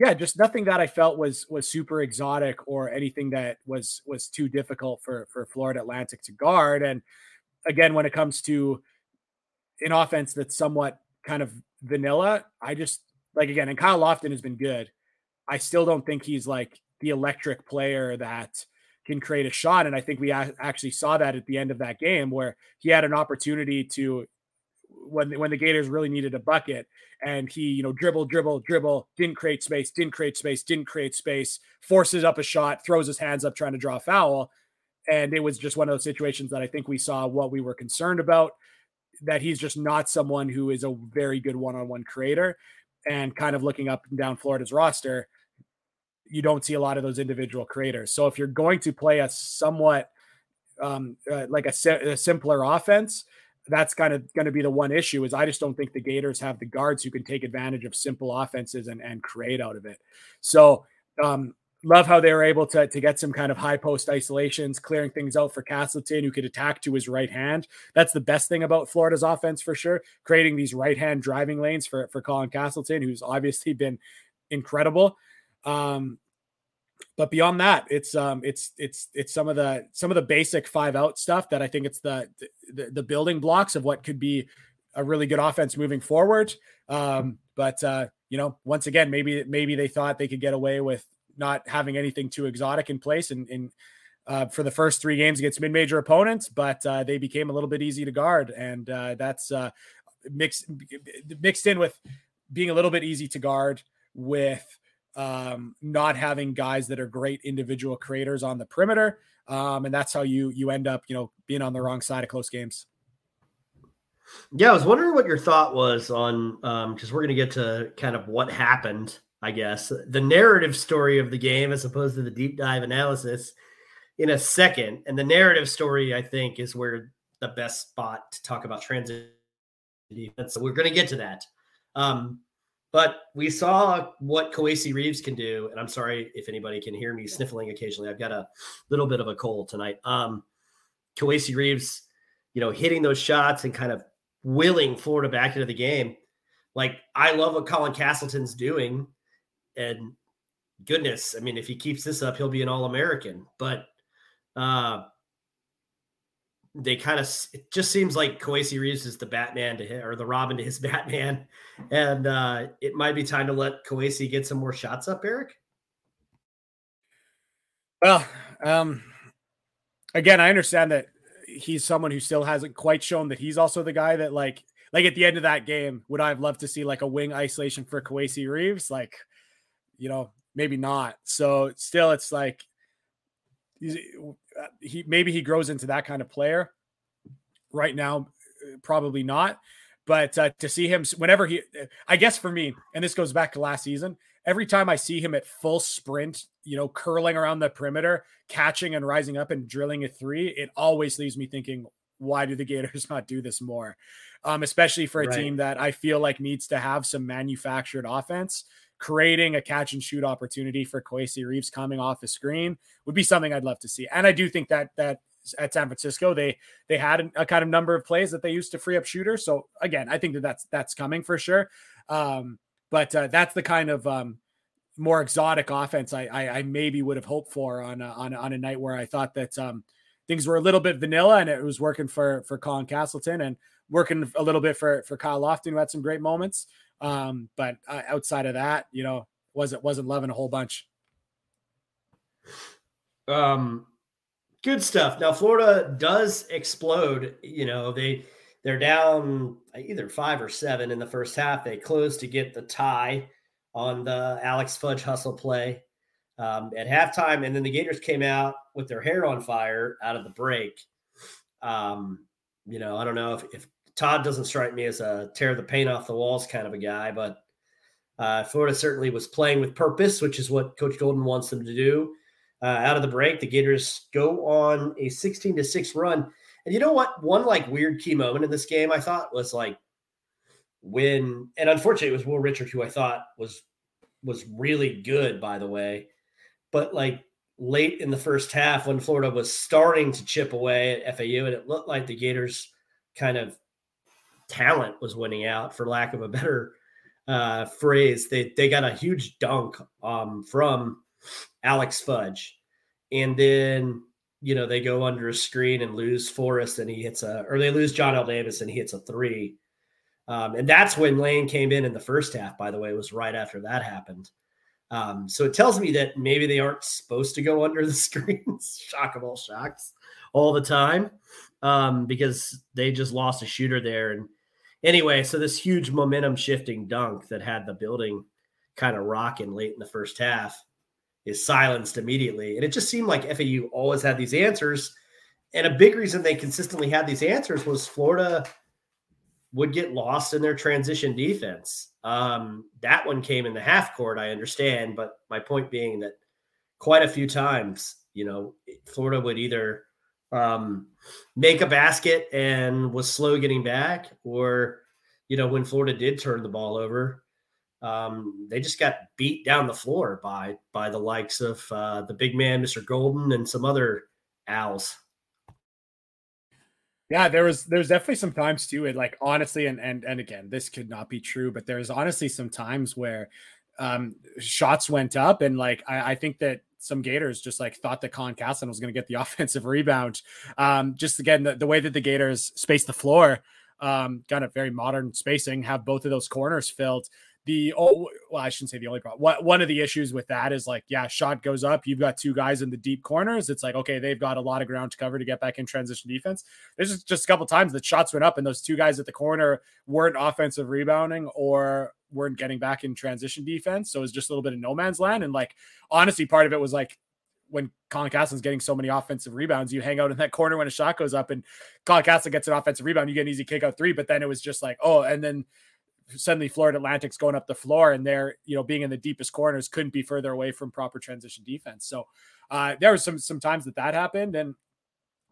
yeah, just nothing that I felt was was super exotic or anything that was was too difficult for for Florida Atlantic to guard. And again, when it comes to an offense that's somewhat kind of vanilla, I just like again, and Kyle Lofton has been good. I still don't think he's like the electric player that can create a shot. And I think we actually saw that at the end of that game where he had an opportunity to when when the Gators really needed a bucket, and he you know dribble, dribble, dribble, didn't create space, didn't create space, didn't create space, forces up a shot, throws his hands up trying to draw a foul, and it was just one of those situations that I think we saw what we were concerned about. That he's just not someone who is a very good one-on-one creator, and kind of looking up and down Florida's roster, you don't see a lot of those individual creators. So if you're going to play a somewhat um, uh, like a, a, simpler offense, that's kind of going to be the one issue is I just don't think the Gators have the guards who can take advantage of simple offenses and, and create out of it. So um, love how they were able to, to get some kind of high post isolations, clearing things out for Castleton, who could attack to his right hand. That's the best thing about Florida's offense for sure, creating these right hand driving lanes for, for Colin Castleton, who's obviously been incredible. Um, but beyond that, it's um, it's it's it's some of the some of the basic five out stuff that I think it's the the, the building blocks of what could be a really good offense moving forward. Um, but uh, you know, once again, maybe maybe they thought they could get away with not having anything too exotic in place and in, uh, for the first three games against mid-major opponents, but uh, they became a little bit easy to guard, and uh, that's uh, mixed mixed in with being a little bit easy to guard with um, not having guys that are great individual creators on the perimeter, um, and that's how you you end up, you know, being on the wrong side of close games. Yeah, I was wondering what your thought was on um, because um, we're going to get to kind of what happened. I guess the narrative story of the game as opposed to the deep dive analysis in a second. And the narrative story, I think, is where the best spot to talk about transit defense. So we're going to get to that. Um, but we saw what Kowacie Reeves can do, and I'm sorry if anybody can hear me sniffling occasionally. I've got a little bit of a cold tonight. Um, Kowacie Reeves, you know, hitting those shots and kind of willing Florida back into the game. Like I love what Colin Castleton's doing, and goodness, I mean, if he keeps this up, he'll be an All American. But uh, they kind of it just seems like Kowacie Reeves is the Batman to him or the Robin to his Batman, and uh, it might be time to let Kowacie get some more shots up, Eric. Well, um, again, I understand that he's someone who still hasn't quite shown that he's also the guy that like like at the end of that game, would I have loved to see like a wing isolation for Kowacie Reeves? Like, you know, maybe not. So still, it's like he maybe he grows into that kind of player. Right now, uh, probably not. But uh, to see him whenever he, I guess for me, and this goes back to last season. Every time I see him at full sprint, you know, curling around the perimeter, catching and rising up and drilling a three, it always leaves me thinking, why do the Gators not do this more? Um, especially for a right. team that I feel like needs to have some manufactured offense creating a catch and shoot opportunity for Kowacie Reeves coming off the screen would be something I'd love to see. And I do think that that at San Francisco they they had a kind of number of plays that they used to free up shooters. So again, I think that that's that's coming for sure. Um, but uh, that's the kind of um, more exotic offense I, I, I maybe would have hoped for on a, on on a night where I thought that um, things were a little bit vanilla and it was working for for Colin Castleton and working a little bit for for Kyle Lofton who had some great moments. Um, but uh, outside of that, you know, wasn't wasn't loving a whole bunch. Um, good stuff. Now Florida does explode. You know they they're down either five or seven in the first half. They close to get the tie on the Alex Fudge hustle play um, at halftime, and then the Gators came out with their hair on fire out of the break. Um, you know, I don't know if, if Todd doesn't strike me as a tear the paint off the walls kind of a guy, but uh, Florida certainly was playing with purpose, which is what Coach Golden wants them to do. Uh, out of the break, the Gators go on a 16 to 6 run. And you know what? One like weird key moment in this game I thought was like when, and unfortunately, it was Will Richard who I thought was was really good, by the way. But like late in the first half, when Florida was starting to chip away at FAU, and it looked like the Gators kind of talent was winning out, for lack of a better uh, phrase. They they got a huge dunk um, from Alex Fudge, and then you know they go under a screen and lose Forrest, and he hits a, or they lose Johnell Davis, and he hits a three. Um, and that's when Lane came in in the first half. By the way, was right after that happened. Um, so it tells me that maybe they aren't supposed to go under the screens. Shock of all shocks, all the time, um, because they just lost a shooter there. And anyway, so this huge momentum shifting dunk that had the building kind of rocking late in the first half is silenced immediately. And it just seemed like FAU always had these answers. And a big reason they consistently had these answers was Florida would get lost in their transition defense. Um, that one came in the half court, I understand, but my point being that quite a few times, you know, Florida would either um, make a basket and was slow getting back, or you know, when Florida did turn the ball over, um, they just got beat down the floor by by the likes of uh, the big man, Mr. Goldin, and some other owls. Yeah, there was there's definitely some times too. It like honestly, and and and again, this could not be true, but there's honestly some times where um shots went up, and like I, I think that some Gators just like thought that Colin Casson was going to get the offensive rebound. Um, just again, the, the way that the Gators space the floor, um, got a very modern spacing, have both of those corners filled the oh well, I shouldn't say the only problem. What one of the issues with that is like, yeah, shot goes up. You've got two guys in the deep corners. It's like, okay, they've got a lot of ground to cover to get back in transition defense. There's just, just a couple times that shots went up and those two guys at the corner weren't offensive rebounding or weren't getting back in transition defense. So it was just a little bit of no man's land. And like honestly, part of it was like when Colin Castleton's getting so many offensive rebounds, you hang out in that corner when a shot goes up and Colin Castle gets an offensive rebound, you get an easy kick out three. But then it was just like, oh, and then suddenly Florida Atlantic's going up the floor and they're, you know, being in the deepest corners couldn't be further away from proper transition defense. So uh, there was some some times that that happened and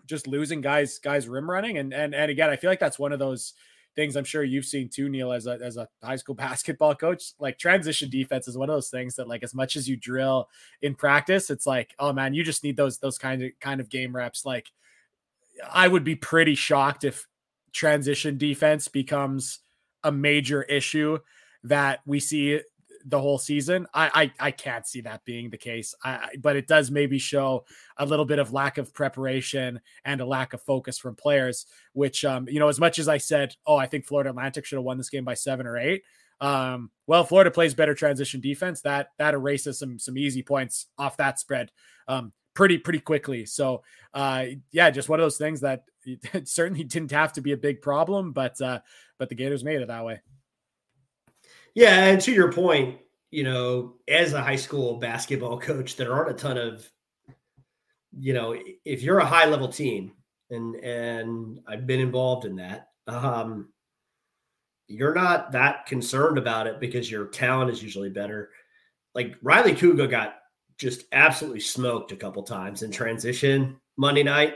just losing guys guys rim running and and and again I feel like that's one of those things I'm sure you've seen too Neil as a as a high school basketball coach like transition defense is one of those things that like as much as you drill in practice it's like oh man you just need those those kind of kind of game reps. Like I would be pretty shocked if transition defense becomes a major issue that we see the whole season. I I, I can't see that being the case. I, but it does maybe show a little bit of lack of preparation and a lack of focus from players. Which um you know as much as I said, oh I think Florida Atlantic should have won this game by seven or eight. Um, well, Florida plays better transition defense. That that erases some some easy points off that spread. Um, pretty pretty quickly. So uh, yeah, just one of those things that certainly didn't have to be a big problem, but uh, but the Gators made it that way. Yeah, and to your point, you know, as a high school basketball coach, there aren't a ton of, you know, if you're a high level team, and and I've been involved in that, um, you're not that concerned about it because your talent is usually better. Like Riley Kugel got just absolutely smoked a couple times in transition Monday night.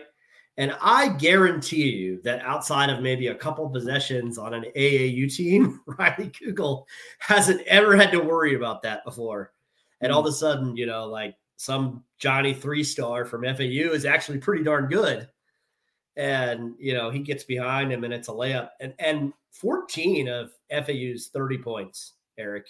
And I guarantee you that outside of maybe a couple possessions on an AAU team, Riley Kugel hasn't ever had to worry about that before. And all of hmm. a sudden, you know, like some Johnny three star from FAU is actually pretty darn good. And, you know, he gets behind him and it's a layup. And, and 14 of FAU's 30 points, Eric,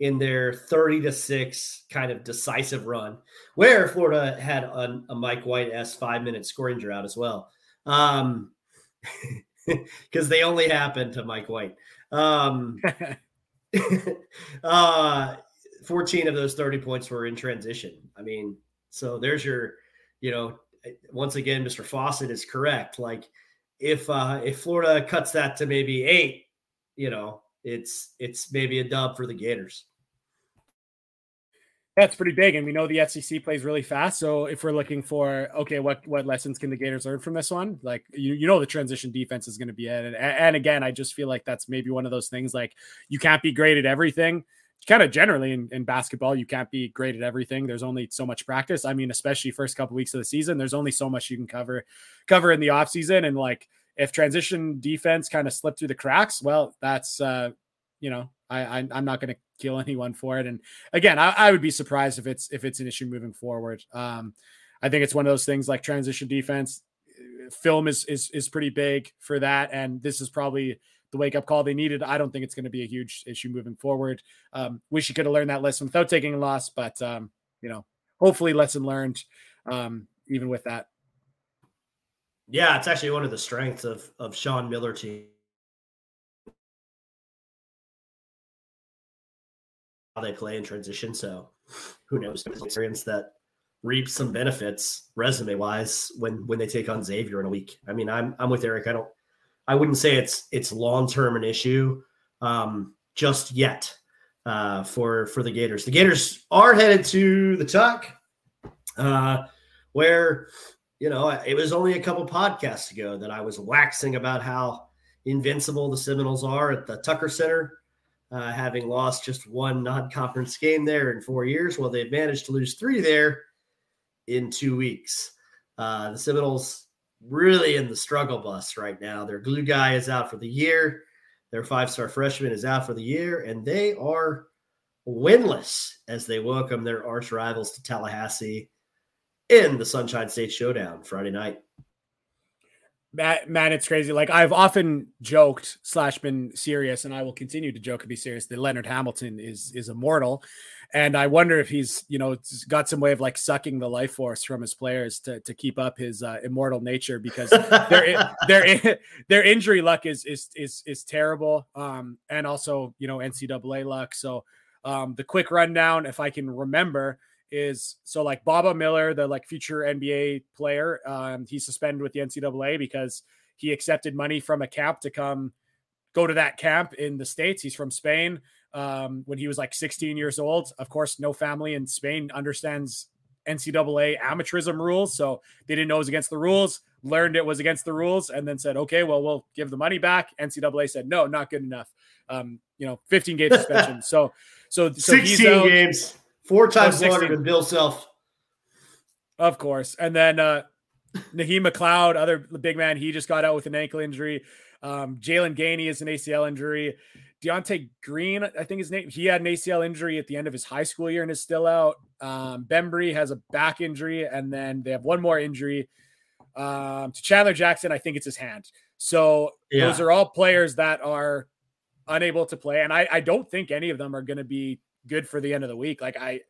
in their 30 to 6 kind of decisive run, where Florida had a, a Mike White S five minute scoring drought as well. Um, because they only happened to Mike White. Um, uh, 14 of those 30 points were in transition. I mean, so there's your, you know, once again, Mr. Fawcett is correct. Like if uh if Florida cuts that to maybe eight, you know, it's it's maybe a dub for the Gators. That's pretty big, and we know the SEC plays really fast. So if we're looking for okay, what what lessons can the Gators learn from this one? Like you, you know, the transition defense is going to be it. And, and again, I just feel like that's maybe one of those things. Like you can't be great at everything. Kind of generally in, in basketball, you can't be great at everything. There's only so much practice. I mean, especially first couple weeks of the season, there's only so much you can cover cover in the off season. And like if transition defense kind of slipped through the cracks, well, that's uh, you know, I, I am not going to kill anyone for it. And again, I, I, would be surprised if it's if it's an issue moving forward. Um, I think it's one of those things like transition defense. Film is is is pretty big for that, and this is probably the wake up call they needed. I don't think it's going to be a huge issue moving forward. Um, wish you could have learned that lesson without taking a loss, but um, you know, hopefully lesson learned. Um, even with that. Yeah, it's actually one of the strengths of of Sean Miller team how they play in transition. So who knows? Experience that reaps some benefits resume wise when when they take on Xavier in a week. I mean, I'm I'm with Eric. I don't I wouldn't say it's it's long term an issue um, just yet uh, for for the Gators. The Gators are headed to the Tuck, uh, where you know it was only a couple podcasts ago that I was waxing about how invincible the Seminoles are at the Tucker Center uh, having lost just one non-conference game there in four years. Well, they've managed to lose three there in two weeks. Uh, the Seminoles really in the struggle bus right now. Their glue guy is out for the year. Their five-star freshman is out for the year, and they are winless as they welcome their arch rivals to Tallahassee in the Sunshine State Showdown Friday night Matt, man, it's crazy. Like I've often joked slash been serious, and I will continue to joke and be serious that Leonard Hamilton is is immortal, and I wonder if he's you know got some way of like sucking the life force from his players to to keep up his uh, immortal nature because their their their injury luck is is is is terrible, um, and also you know NCAA luck. So um, the quick rundown, if I can remember is so like Baba Miller, the like future NBA player, um, he's suspended with the NCAA because he accepted money from a camp to come go to that camp in the States. He's from Spain. Um, when he was like 16 years old, of course, no family in Spain understands NCAA amateurism rules. So they didn't know it was against the rules, learned it was against the rules, and then said, okay, well, we'll give the money back. NCAA said, no, not good enough. Um, you know, 15 game suspension. so, so, so 16 games. Four times longer than Bill Self. Of course. And then uh Naheem McLeod, other big man, he just got out with an ankle injury. Um, Jalen Gainey is an ACL injury. De'Ante Green, I think his name, he had an ACL injury at the end of his high school year and is still out. Um, Bembry has a back injury, and then they have one more injury. Um, to Chandler Jackson, I think it's his hand. So yeah. those are all players that are unable to play. And I, I don't think any of them are going to be good for the end of the week. Like I,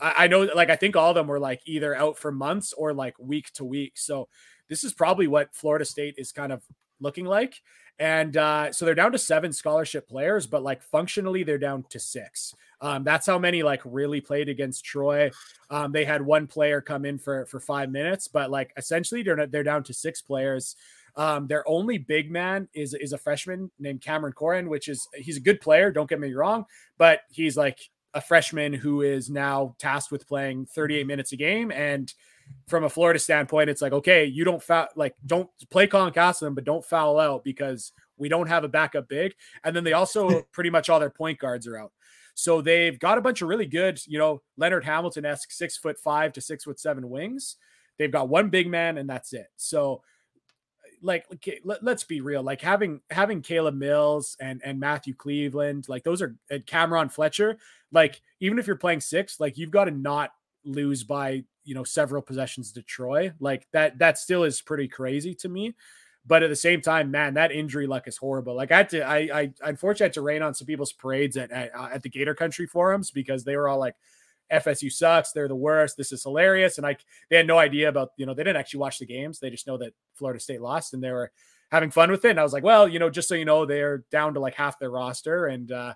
I know, like I think all of them were like either out for months or like week to week. So this is probably what Florida State is kind of looking like. And uh, so they're down to seven scholarship players, but like functionally they're down to six. Um, that's how many like really played against Troy. Um, they had one player come in for for five minutes, but like essentially they're they're down to six players. Um, their only big man is is a freshman named Cameron Corhen, which is he's a good player. Don't get me wrong, but he's like a freshman who is now tasked with playing 38 minutes a game. And from a Florida standpoint, it's like, okay, you don't foul, like, don't play Colin Castleton, but don't foul out because we don't have a backup big. And then they also pretty much all their point guards are out. So they've got a bunch of really good, you know, Leonard Hamilton esque six foot five to six foot seven wings. They've got one big man and that's it. So like let, us be real like having having Caleb Mills and and Matthew Cleveland like those are and Cam'Ron Fletcher like even if you're playing six like you've got to not lose by you know several possessions to Troy like that that still is pretty crazy to me But at the same time, man, that injury luck is horrible. Like I had to, I, I unfortunately had to rain on some people's parades at, at, uh, at the Gator Country forums because they were all like, FSU sucks. They're the worst. This is hilarious. And I, they had no idea about, you know, they didn't actually watch the games. They just know that Florida State lost and they were having fun with it. And I was like, well, you know, just so you know, they're down to like half their roster. And, uh,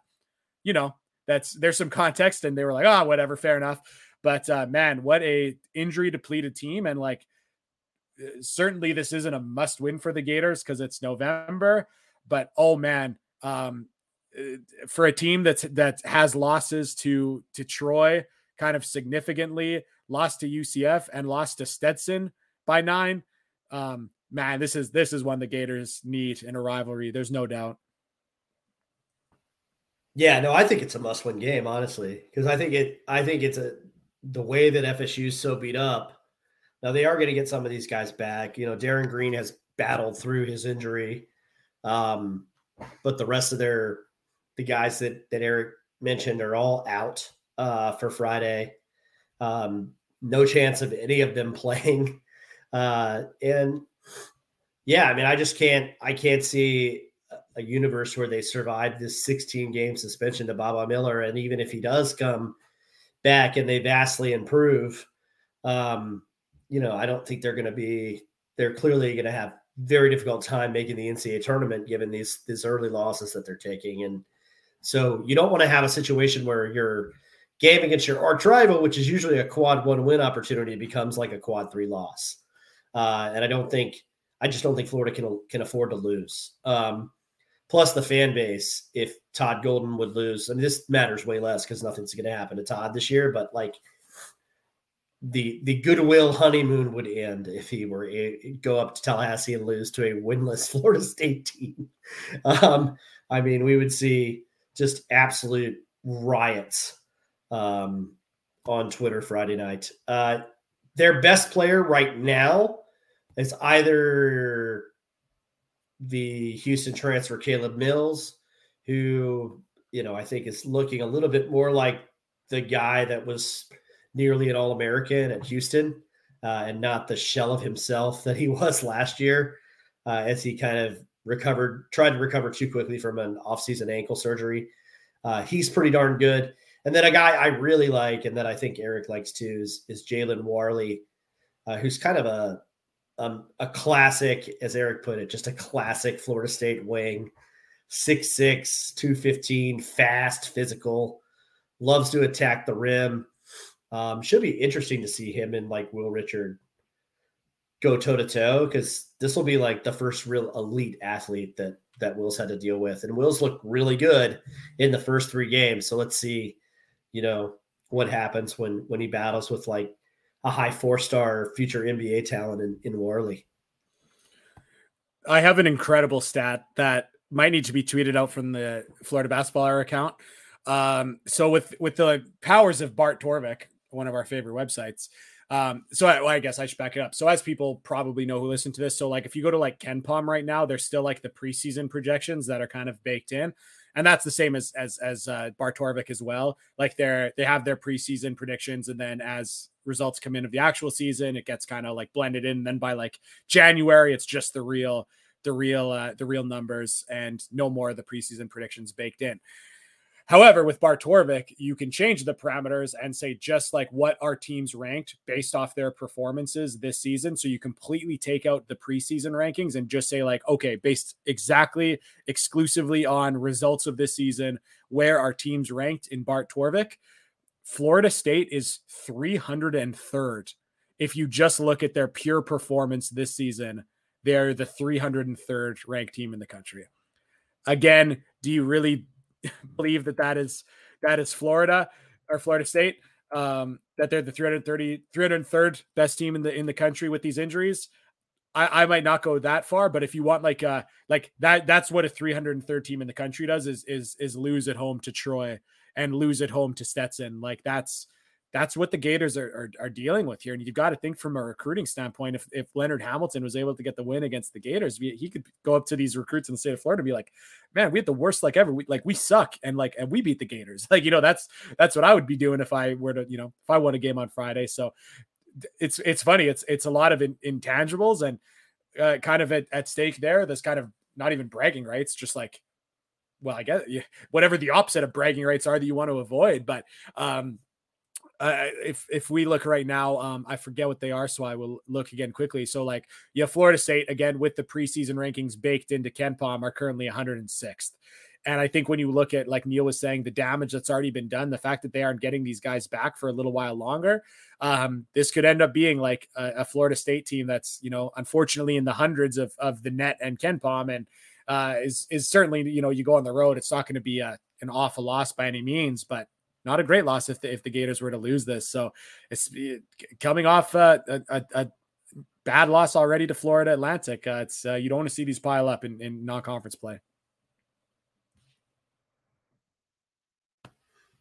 you know, that's, there's some context. And they were like, oh, whatever, fair enough. But, uh, man, what a injury depleted team. And like, uh, certainly this isn't a must win for the Gators because it's November. But, oh, man, um, uh, for a team that's that has losses to to Troy, kind of significantly, lost to UCF and lost to Stetson by nine. Um, man, this is this is one the Gators need in a rivalry. There's no doubt. Yeah, no, I think it's a must-win game, honestly, because I think it. I think it's a the way that FSU is so beat up. Now they are going to get some of these guys back. You know, Darin Green has battled through his injury, um, but the rest of their the guys that that Eric mentioned are all out uh, for Friday. Um, no chance of any of them playing. Uh, and yeah, I mean, I just can't, I can't see a universe where they survive this 16 game suspension to Baba Miller. And even if he does come back and they vastly improve, um, you know, I don't think they're going to be, they're clearly going to have very difficult time making the NCAA tournament given these, these early losses that they're taking. And so you don't want to have a situation where you're, game against your arch rival, which is usually a quad one win opportunity, becomes like a quad three loss. Uh, and I don't think, I just don't think Florida can can afford to lose. Um, plus the fan base, if Todd Golden would lose, I mean, this matters way less because nothing's going to happen to Todd this year. But like the the goodwill honeymoon would end if he were a, go up to Tallahassee and lose to a winless Florida State team. Um, I mean, we would see just absolute riots um, on Twitter Friday night. Uh, their best player right now is either the Houston transfer Caleb Mills, who you know I think is looking a little bit more like the guy that was nearly an All American at Houston, uh, and not the shell of himself that he was last year, uh, as he kind of recovered, tried to recover too quickly from an offseason ankle surgery. Uh, he's pretty darn good. And then a guy I really like, and that I think Eric likes too, is, is Jalen Warley, uh, who's kind of a um, a classic, as Eric put it, just a classic Florida State wing, 6'6, 215, fast, physical, loves to attack the rim. Um, should be interesting to see him and like Will Richard go toe to toe because this will be like the first real elite athlete that that Will's had to deal with. And Will's looked really good in the first three games. So let's see you know what happens when when he battles with like a high four star future NBA talent in, in Warley. I have an incredible stat that might need to be tweeted out from the Florida Basketball Hour account. Um, so with with the powers of Bart Torvik, one of our favorite websites. Um, so I, well, I guess I should back it up. So as people probably know who listen to this, so like if you go to like KenPom right now, there's still like the preseason projections that are kind of baked in and that's the same as as as uh, Bart Torvik as well. Like they're they have their preseason predictions, and then as results come in of the actual season, it gets kind of like blended in. And then by like January, it's just the real the real uh, the real numbers, and no more of the preseason predictions baked in. However, with Bart Torvik, you can change the parameters and say just like what our teams ranked based off their performances this season. So you completely take out the preseason rankings and just say, like, okay, based exactly exclusively on results of this season, where our teams ranked in Bart Torvik, Florida State is 303rd. If you just look at their pure performance this season, they're the 303rd ranked team in the country. Again, do you really believe that that is that is Florida or Florida State. Um, that they're the 330 303rd best team in the in the country with these injuries. I, I might not go that far, but if you want like uh like that that's what a 303rd team in the country does is is is lose at home to Troy and lose at home to Stetson. Like that's that's what the Gators are, are, are, dealing with here. And you've got to think from a recruiting standpoint, if, if Leonard Hamilton was able to get the win against the Gators, he could go up to these recruits in the state of Florida and be like, man, we had the worst like ever. We, like we suck. And like, and we beat the Gators. Like, you know, that's, that's what I would be doing if I were to, you know, if I won a game on Friday. So it's, it's funny. It's, it's a lot of in, intangibles and uh, kind of at, at stake there. That's kind of not even bragging rights, just like, well, I guess whatever the opposite of bragging rights are that you want to avoid. But um, if if we look right now, um, I forget what they are, so I will look again quickly. So like, yeah, Florida State again with the preseason rankings baked into KenPom are currently 106th. And I think when you look at, like Neil was saying, the damage that's already been done, the fact that they aren't getting these guys back for a little while longer, um, this could end up being like a, a, Florida State team that's, you know, unfortunately in the hundreds of, of the net and KenPom and uh, is, is certainly, you know, you go on the road, it's not going to be a, an awful loss by any means, but not a great loss if the, if the Gators were to lose this. So it's coming off uh, a, a, a bad loss already to Florida Atlantic. Uh, it's uh, you don't want to see these pile up in, in non-conference play.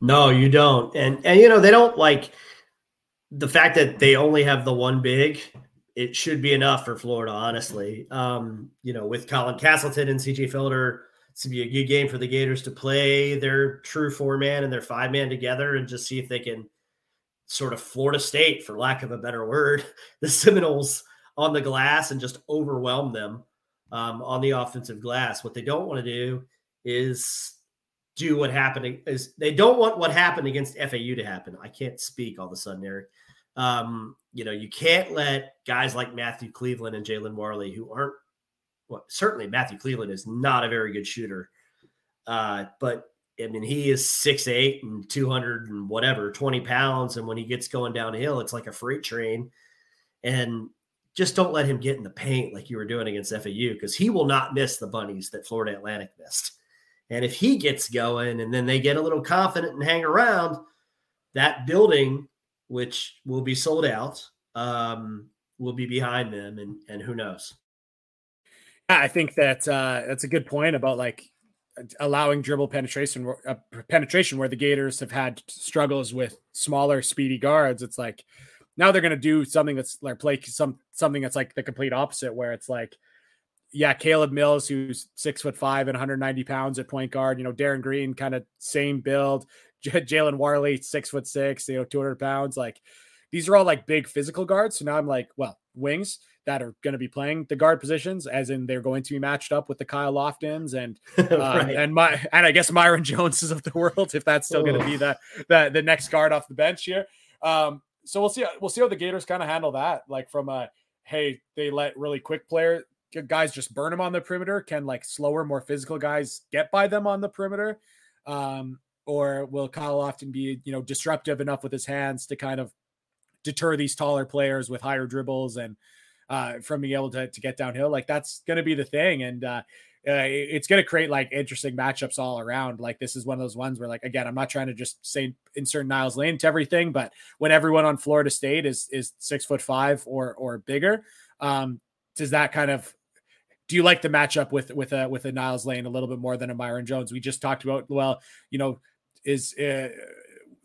No, you don't. And and you know, they don't like the fact that they only have the one big, it should be enough for Florida, honestly. Um, you know, with Colin Castleton and CJ Felder, to be a good game for the Gators to play their true four man and their five man together and just see if they can sort of Florida State, for lack of a better word, the Seminoles on the glass and just overwhelm them um, on the offensive glass. What they don't want to do is do what happened is they don't want what happened against FAU to happen. I can't speak all of a sudden, Eric. Um, you know, you can't let guys like Matthew Cleveland and Jalen Warley, who aren't well, certainly Matthew Cleveland is not a very good shooter. Uh, but I mean, he is six eight and 200 and whatever, 20 pounds. And when he gets going downhill, it's like a freight train. And just don't let him get in the paint like you were doing against FAU because he will not miss the bunnies that Florida Atlantic missed. And if he gets going and then they get a little confident and hang around, that building, which will be sold out, um, will be behind them. And, and who knows? I think that uh, that's a good point about like allowing dribble penetration uh, penetration where the Gators have had struggles with smaller, speedy guards. It's like now they're going to do something that's like play some something that's like the complete opposite, where it's like yeah, Caleb Mills, who's six foot five and 190 pounds at point guard. You know, Darin Green, kind of same build. J- Jalen Warley, six foot six, you know, 200 pounds. Like these are all like big physical guards. So now I'm like, well, wings that are going to be playing the guard positions, as in they're going to be matched up with the Kyle Loftons and uh, right. and my and I guess Myreon Joneses of the world, if that's still going to be the, the the next guard off the bench here. Um, so we'll see. We'll see how the Gators kind of handle that. Like from a hey, they let really quick player guys just burn them on the perimeter? Can like slower, more physical guys get by them on the perimeter? Um, or will Kyle Lofton be, you know, disruptive enough with his hands to kind of deter these taller players with higher dribbles and uh, from being able to, to get downhill? Like that's going to be the thing. And uh, uh, it's going to create like interesting matchups all around. Like this is one of those ones where, like, again, I'm not trying to just say insert Niles Lane to everything, but when everyone on Florida State is is six foot five or or bigger, um, does that kind of do you like the matchup with with a with a Niles Lane a little bit more than a Myreon Jones? We just talked about well, you know, is uh,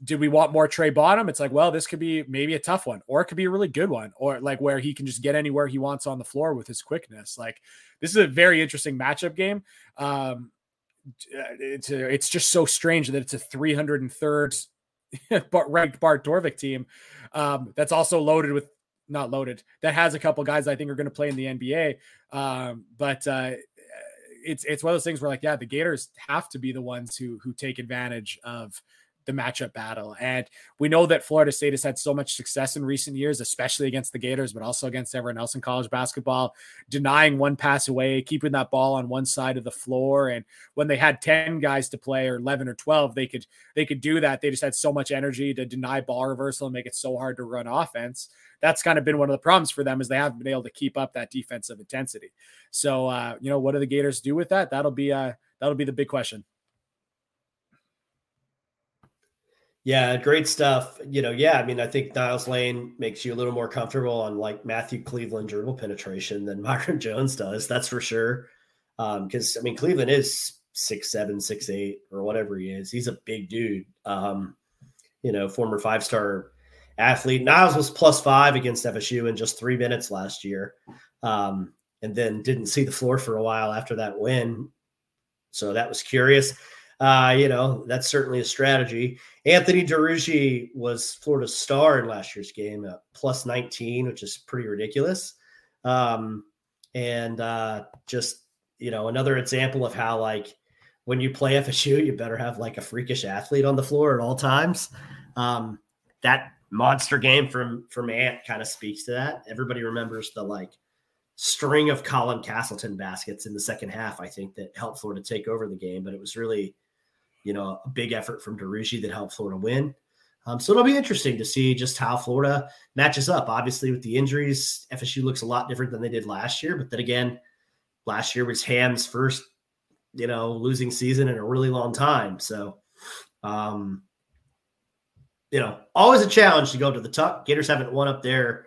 do we want more Trey Bonham? It's like, well, this could be maybe a tough one, or it could be a really good one, or like where he can just get anywhere he wants on the floor with his quickness. Like this is a very interesting matchup game. Um, it's a, it's just so strange that it's a 303rd ranked Bart Torvik team um, that's also loaded with not loaded that has a couple guys I think are going to play in the NBA. Um, but uh, it's it's one of those things where like yeah, the Gators have to be the ones who who take advantage of the matchup battle. And we know that Florida State has had so much success in recent years, especially against the Gators, but also against everyone else in college basketball, denying one pass away, keeping that ball on one side of the floor. And when they had 10 guys to play or 11 or 12, they could they could do that. They just had so much energy to deny ball reversal and make it so hard to run offense. That's kind of been one of the problems for them is they haven't been able to keep up that defensive intensity. So uh, you know, what do the Gators do with that? That'll be uh that'll be the big question. Yeah, great stuff. You know, yeah, I mean, I think Niles Lane makes you a little more comfortable on like Matthew Cleveland dribble penetration than Myreon Jones does. That's for sure. Because um, I mean, Cleveland is six seven, six eight, or whatever he is. He's a big dude. Um, you know, former five star athlete. Niles was plus five against FSU in just three minutes last year, um, and then didn't see the floor for a while after that win. So that was curious uh, you know, that's certainly a strategy. Anthony Duruji was Florida's star in last year's game at plus 19, which is pretty ridiculous. Um, and uh, just you know another example of how like when you play FSU, you better have like a freakish athlete on the floor at all times. Um, that monster game from from Ant kind of speaks to that. Everybody remembers the like string of Colin Castleton baskets in the second half. I think that helped Florida take over the game, but it was really, you know, a big effort from Duruji that helped Florida win. Um, so it'll be interesting to see just how Florida matches up. Obviously, with the injuries, FSU looks a lot different than they did last year. But then again, last year was Ham's first, you know, losing season in a really long time. So, um, you know, always a challenge to go to the tuck. Gators haven't won up there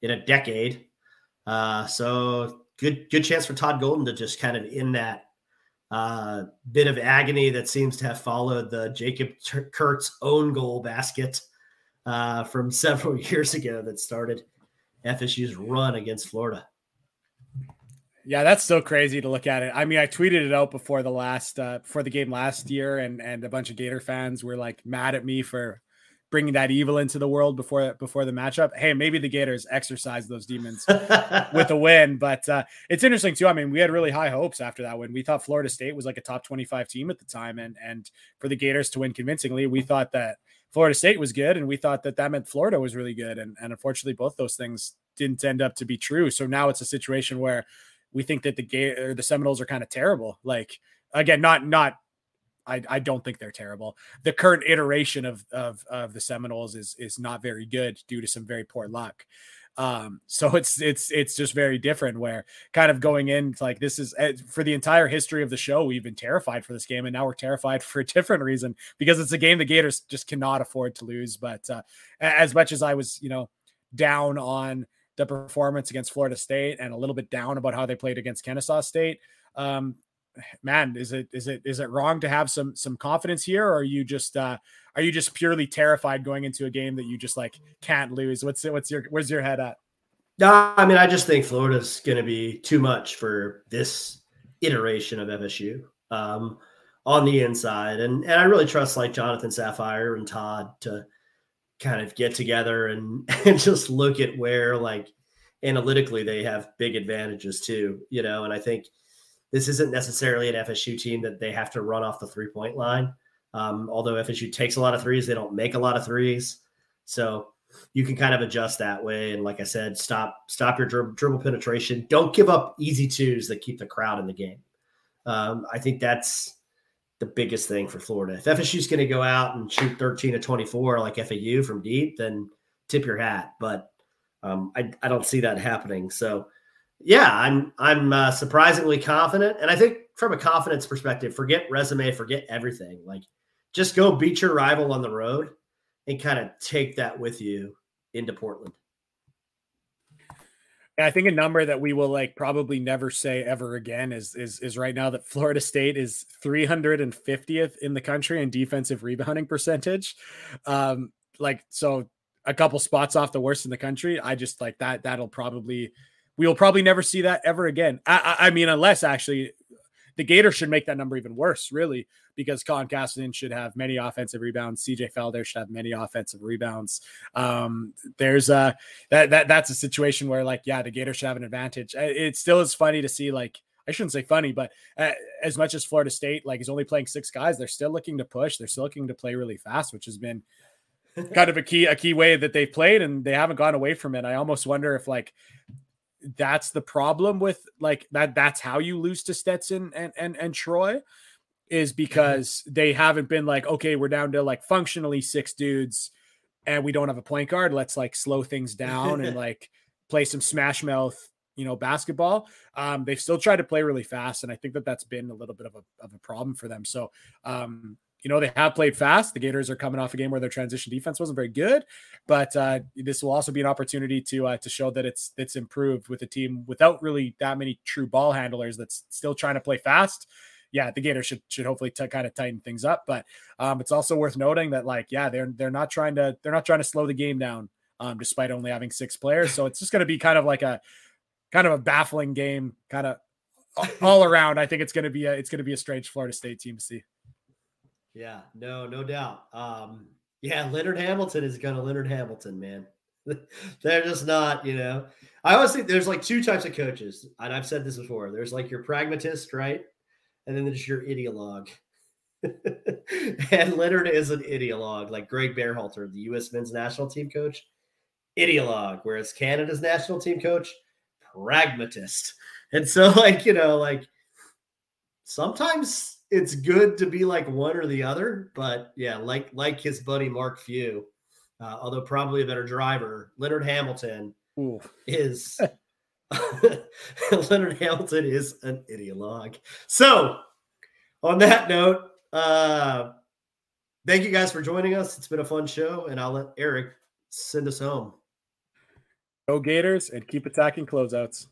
in a decade. Uh, so good, good chance for Todd Golden to just kind of in that uh, bit of agony that seems to have followed the Jacob Kurtz own goal basket uh, from several years ago that started FSU's run against Florida. Yeah, that's so crazy to look at it. I mean, I tweeted it out before the last uh, before the game last year, and and a bunch of Gator fans were like mad at me for bringing that evil into the world before before the matchup. Hey, maybe the Gators exercise those demons with a win, but uh, it's interesting too. I mean, we had really high hopes after that win. We thought Florida State was like a top twenty five team at the time, and and for the Gators to win convincingly, we thought that Florida State was good, and we thought that that meant Florida was really good, and and unfortunately, both those things didn't end up to be true. So now it's a situation where we think that the Gator or the Seminoles are kind of terrible. Like again, not not I, I don't think they're terrible. The current iteration of, of of the Seminoles is is not very good due to some very poor luck. Um, so it's it's it's just very different. Where kind of going in like this is eh, for the entire history of the show, we've been terrified for this game, and now we're terrified for a different reason because it's a game the Gators just cannot afford to lose. But uh, as much as I was, you know, down on the performance against Florida State and a little bit down about how they played against Kennesaw State. Um, man, is it is it is it wrong to have some some confidence here, or are you just uh, are you just purely terrified going into a game that you just like can't lose? What's what's your where's your head at? No, I mean I just think Florida's going to be too much for this iteration of FSU um, on the inside, and and I really trust like Jonathan Safir and Todd to kind of get together and and just look at where like analytically they have big advantages too, you know, and I think this isn't necessarily an FSU team that they have to run off the three point line. Um, although FSU takes a lot of threes, they don't make a lot of threes. So you can kind of adjust that way. And like I said, stop stop your dribble, penetration. Don't give up easy twos that keep the crowd in the game. Um, I think that's the biggest thing for Florida. If FSU is going to go out and shoot 13 to 24 like FAU from deep, then tip your hat. But um, I, I don't see that happening. So yeah, I'm I'm uh, surprisingly confident, and I think from a confidence perspective, forget resume, forget everything. Like, just go beat your rival on the road, and kind of take that with you into Portland. I think a number that we will like probably never say ever again is is is right now that Florida State is 350th in the country in defensive rebounding percentage. Um, like so a couple spots off the worst in the country. I just like that that'll probably we will probably never see that ever again. I, I, I mean, unless actually the Gators should make that number even worse, really, because Colin Castleton should have many offensive rebounds. CJ Felder should have many offensive rebounds. Um, there's a that that that's a situation where like, yeah, the Gators should have an advantage. It still is funny to see like. I shouldn't say funny, but uh, as much as Florida State like is only playing six guys, they're still looking to push. They're still looking to play really fast, which has been kind of a key a key way that they've played, and they haven't gone away from it. I almost wonder if like that's the problem with like that that's how you lose to Stetson and and and Troy is mm-hmm. because they haven't been like okay we're down to like functionally six dudes and we don't have a point guard. Let's like slow things down and like play some smash mouth you know basketball. Um they've still tried to play really fast and i think that that's been a little bit of a, of a problem for them. So um you know, they have played fast. The Gators are coming off a game where their transition defense wasn't very good, but uh, this will also be an opportunity to uh, to show that it's it's improved with a team without really that many true ball handlers that's still trying to play fast. Yeah, the Gators should should hopefully t- kind of tighten things up, but um, it's also worth noting that like yeah, they're they're not trying to they're not trying to slow the game down um, despite only having six players. So it's just going to be kind of like a kind of a baffling game, kind of all around. I think it's going to be a it's going to be a strange Florida State team to see. Yeah, no, no doubt. Um, yeah, Leonard Hamilton is gonna Leonard Hamilton, man. They're just not, you know. I always think there's like two types of coaches, and I've said this before. There's like your pragmatist, right? And then there's your ideologue. and Leonard is an ideologue, like Gregg Berhalter, the U.S. men's national team coach, ideologue, whereas Canada's national team coach, pragmatist. And so, like, you know, like sometimes it's good to be like one or the other, but yeah, like like his buddy Mark Few, uh, although probably a better driver, Leonard Hamilton Ooh. is Leonard Hamilton is an ideologue. So, on that note, uh, thank you guys for joining us. It's been a fun show, and I'll let Eric send us home. Go Gators and keep attacking closeouts.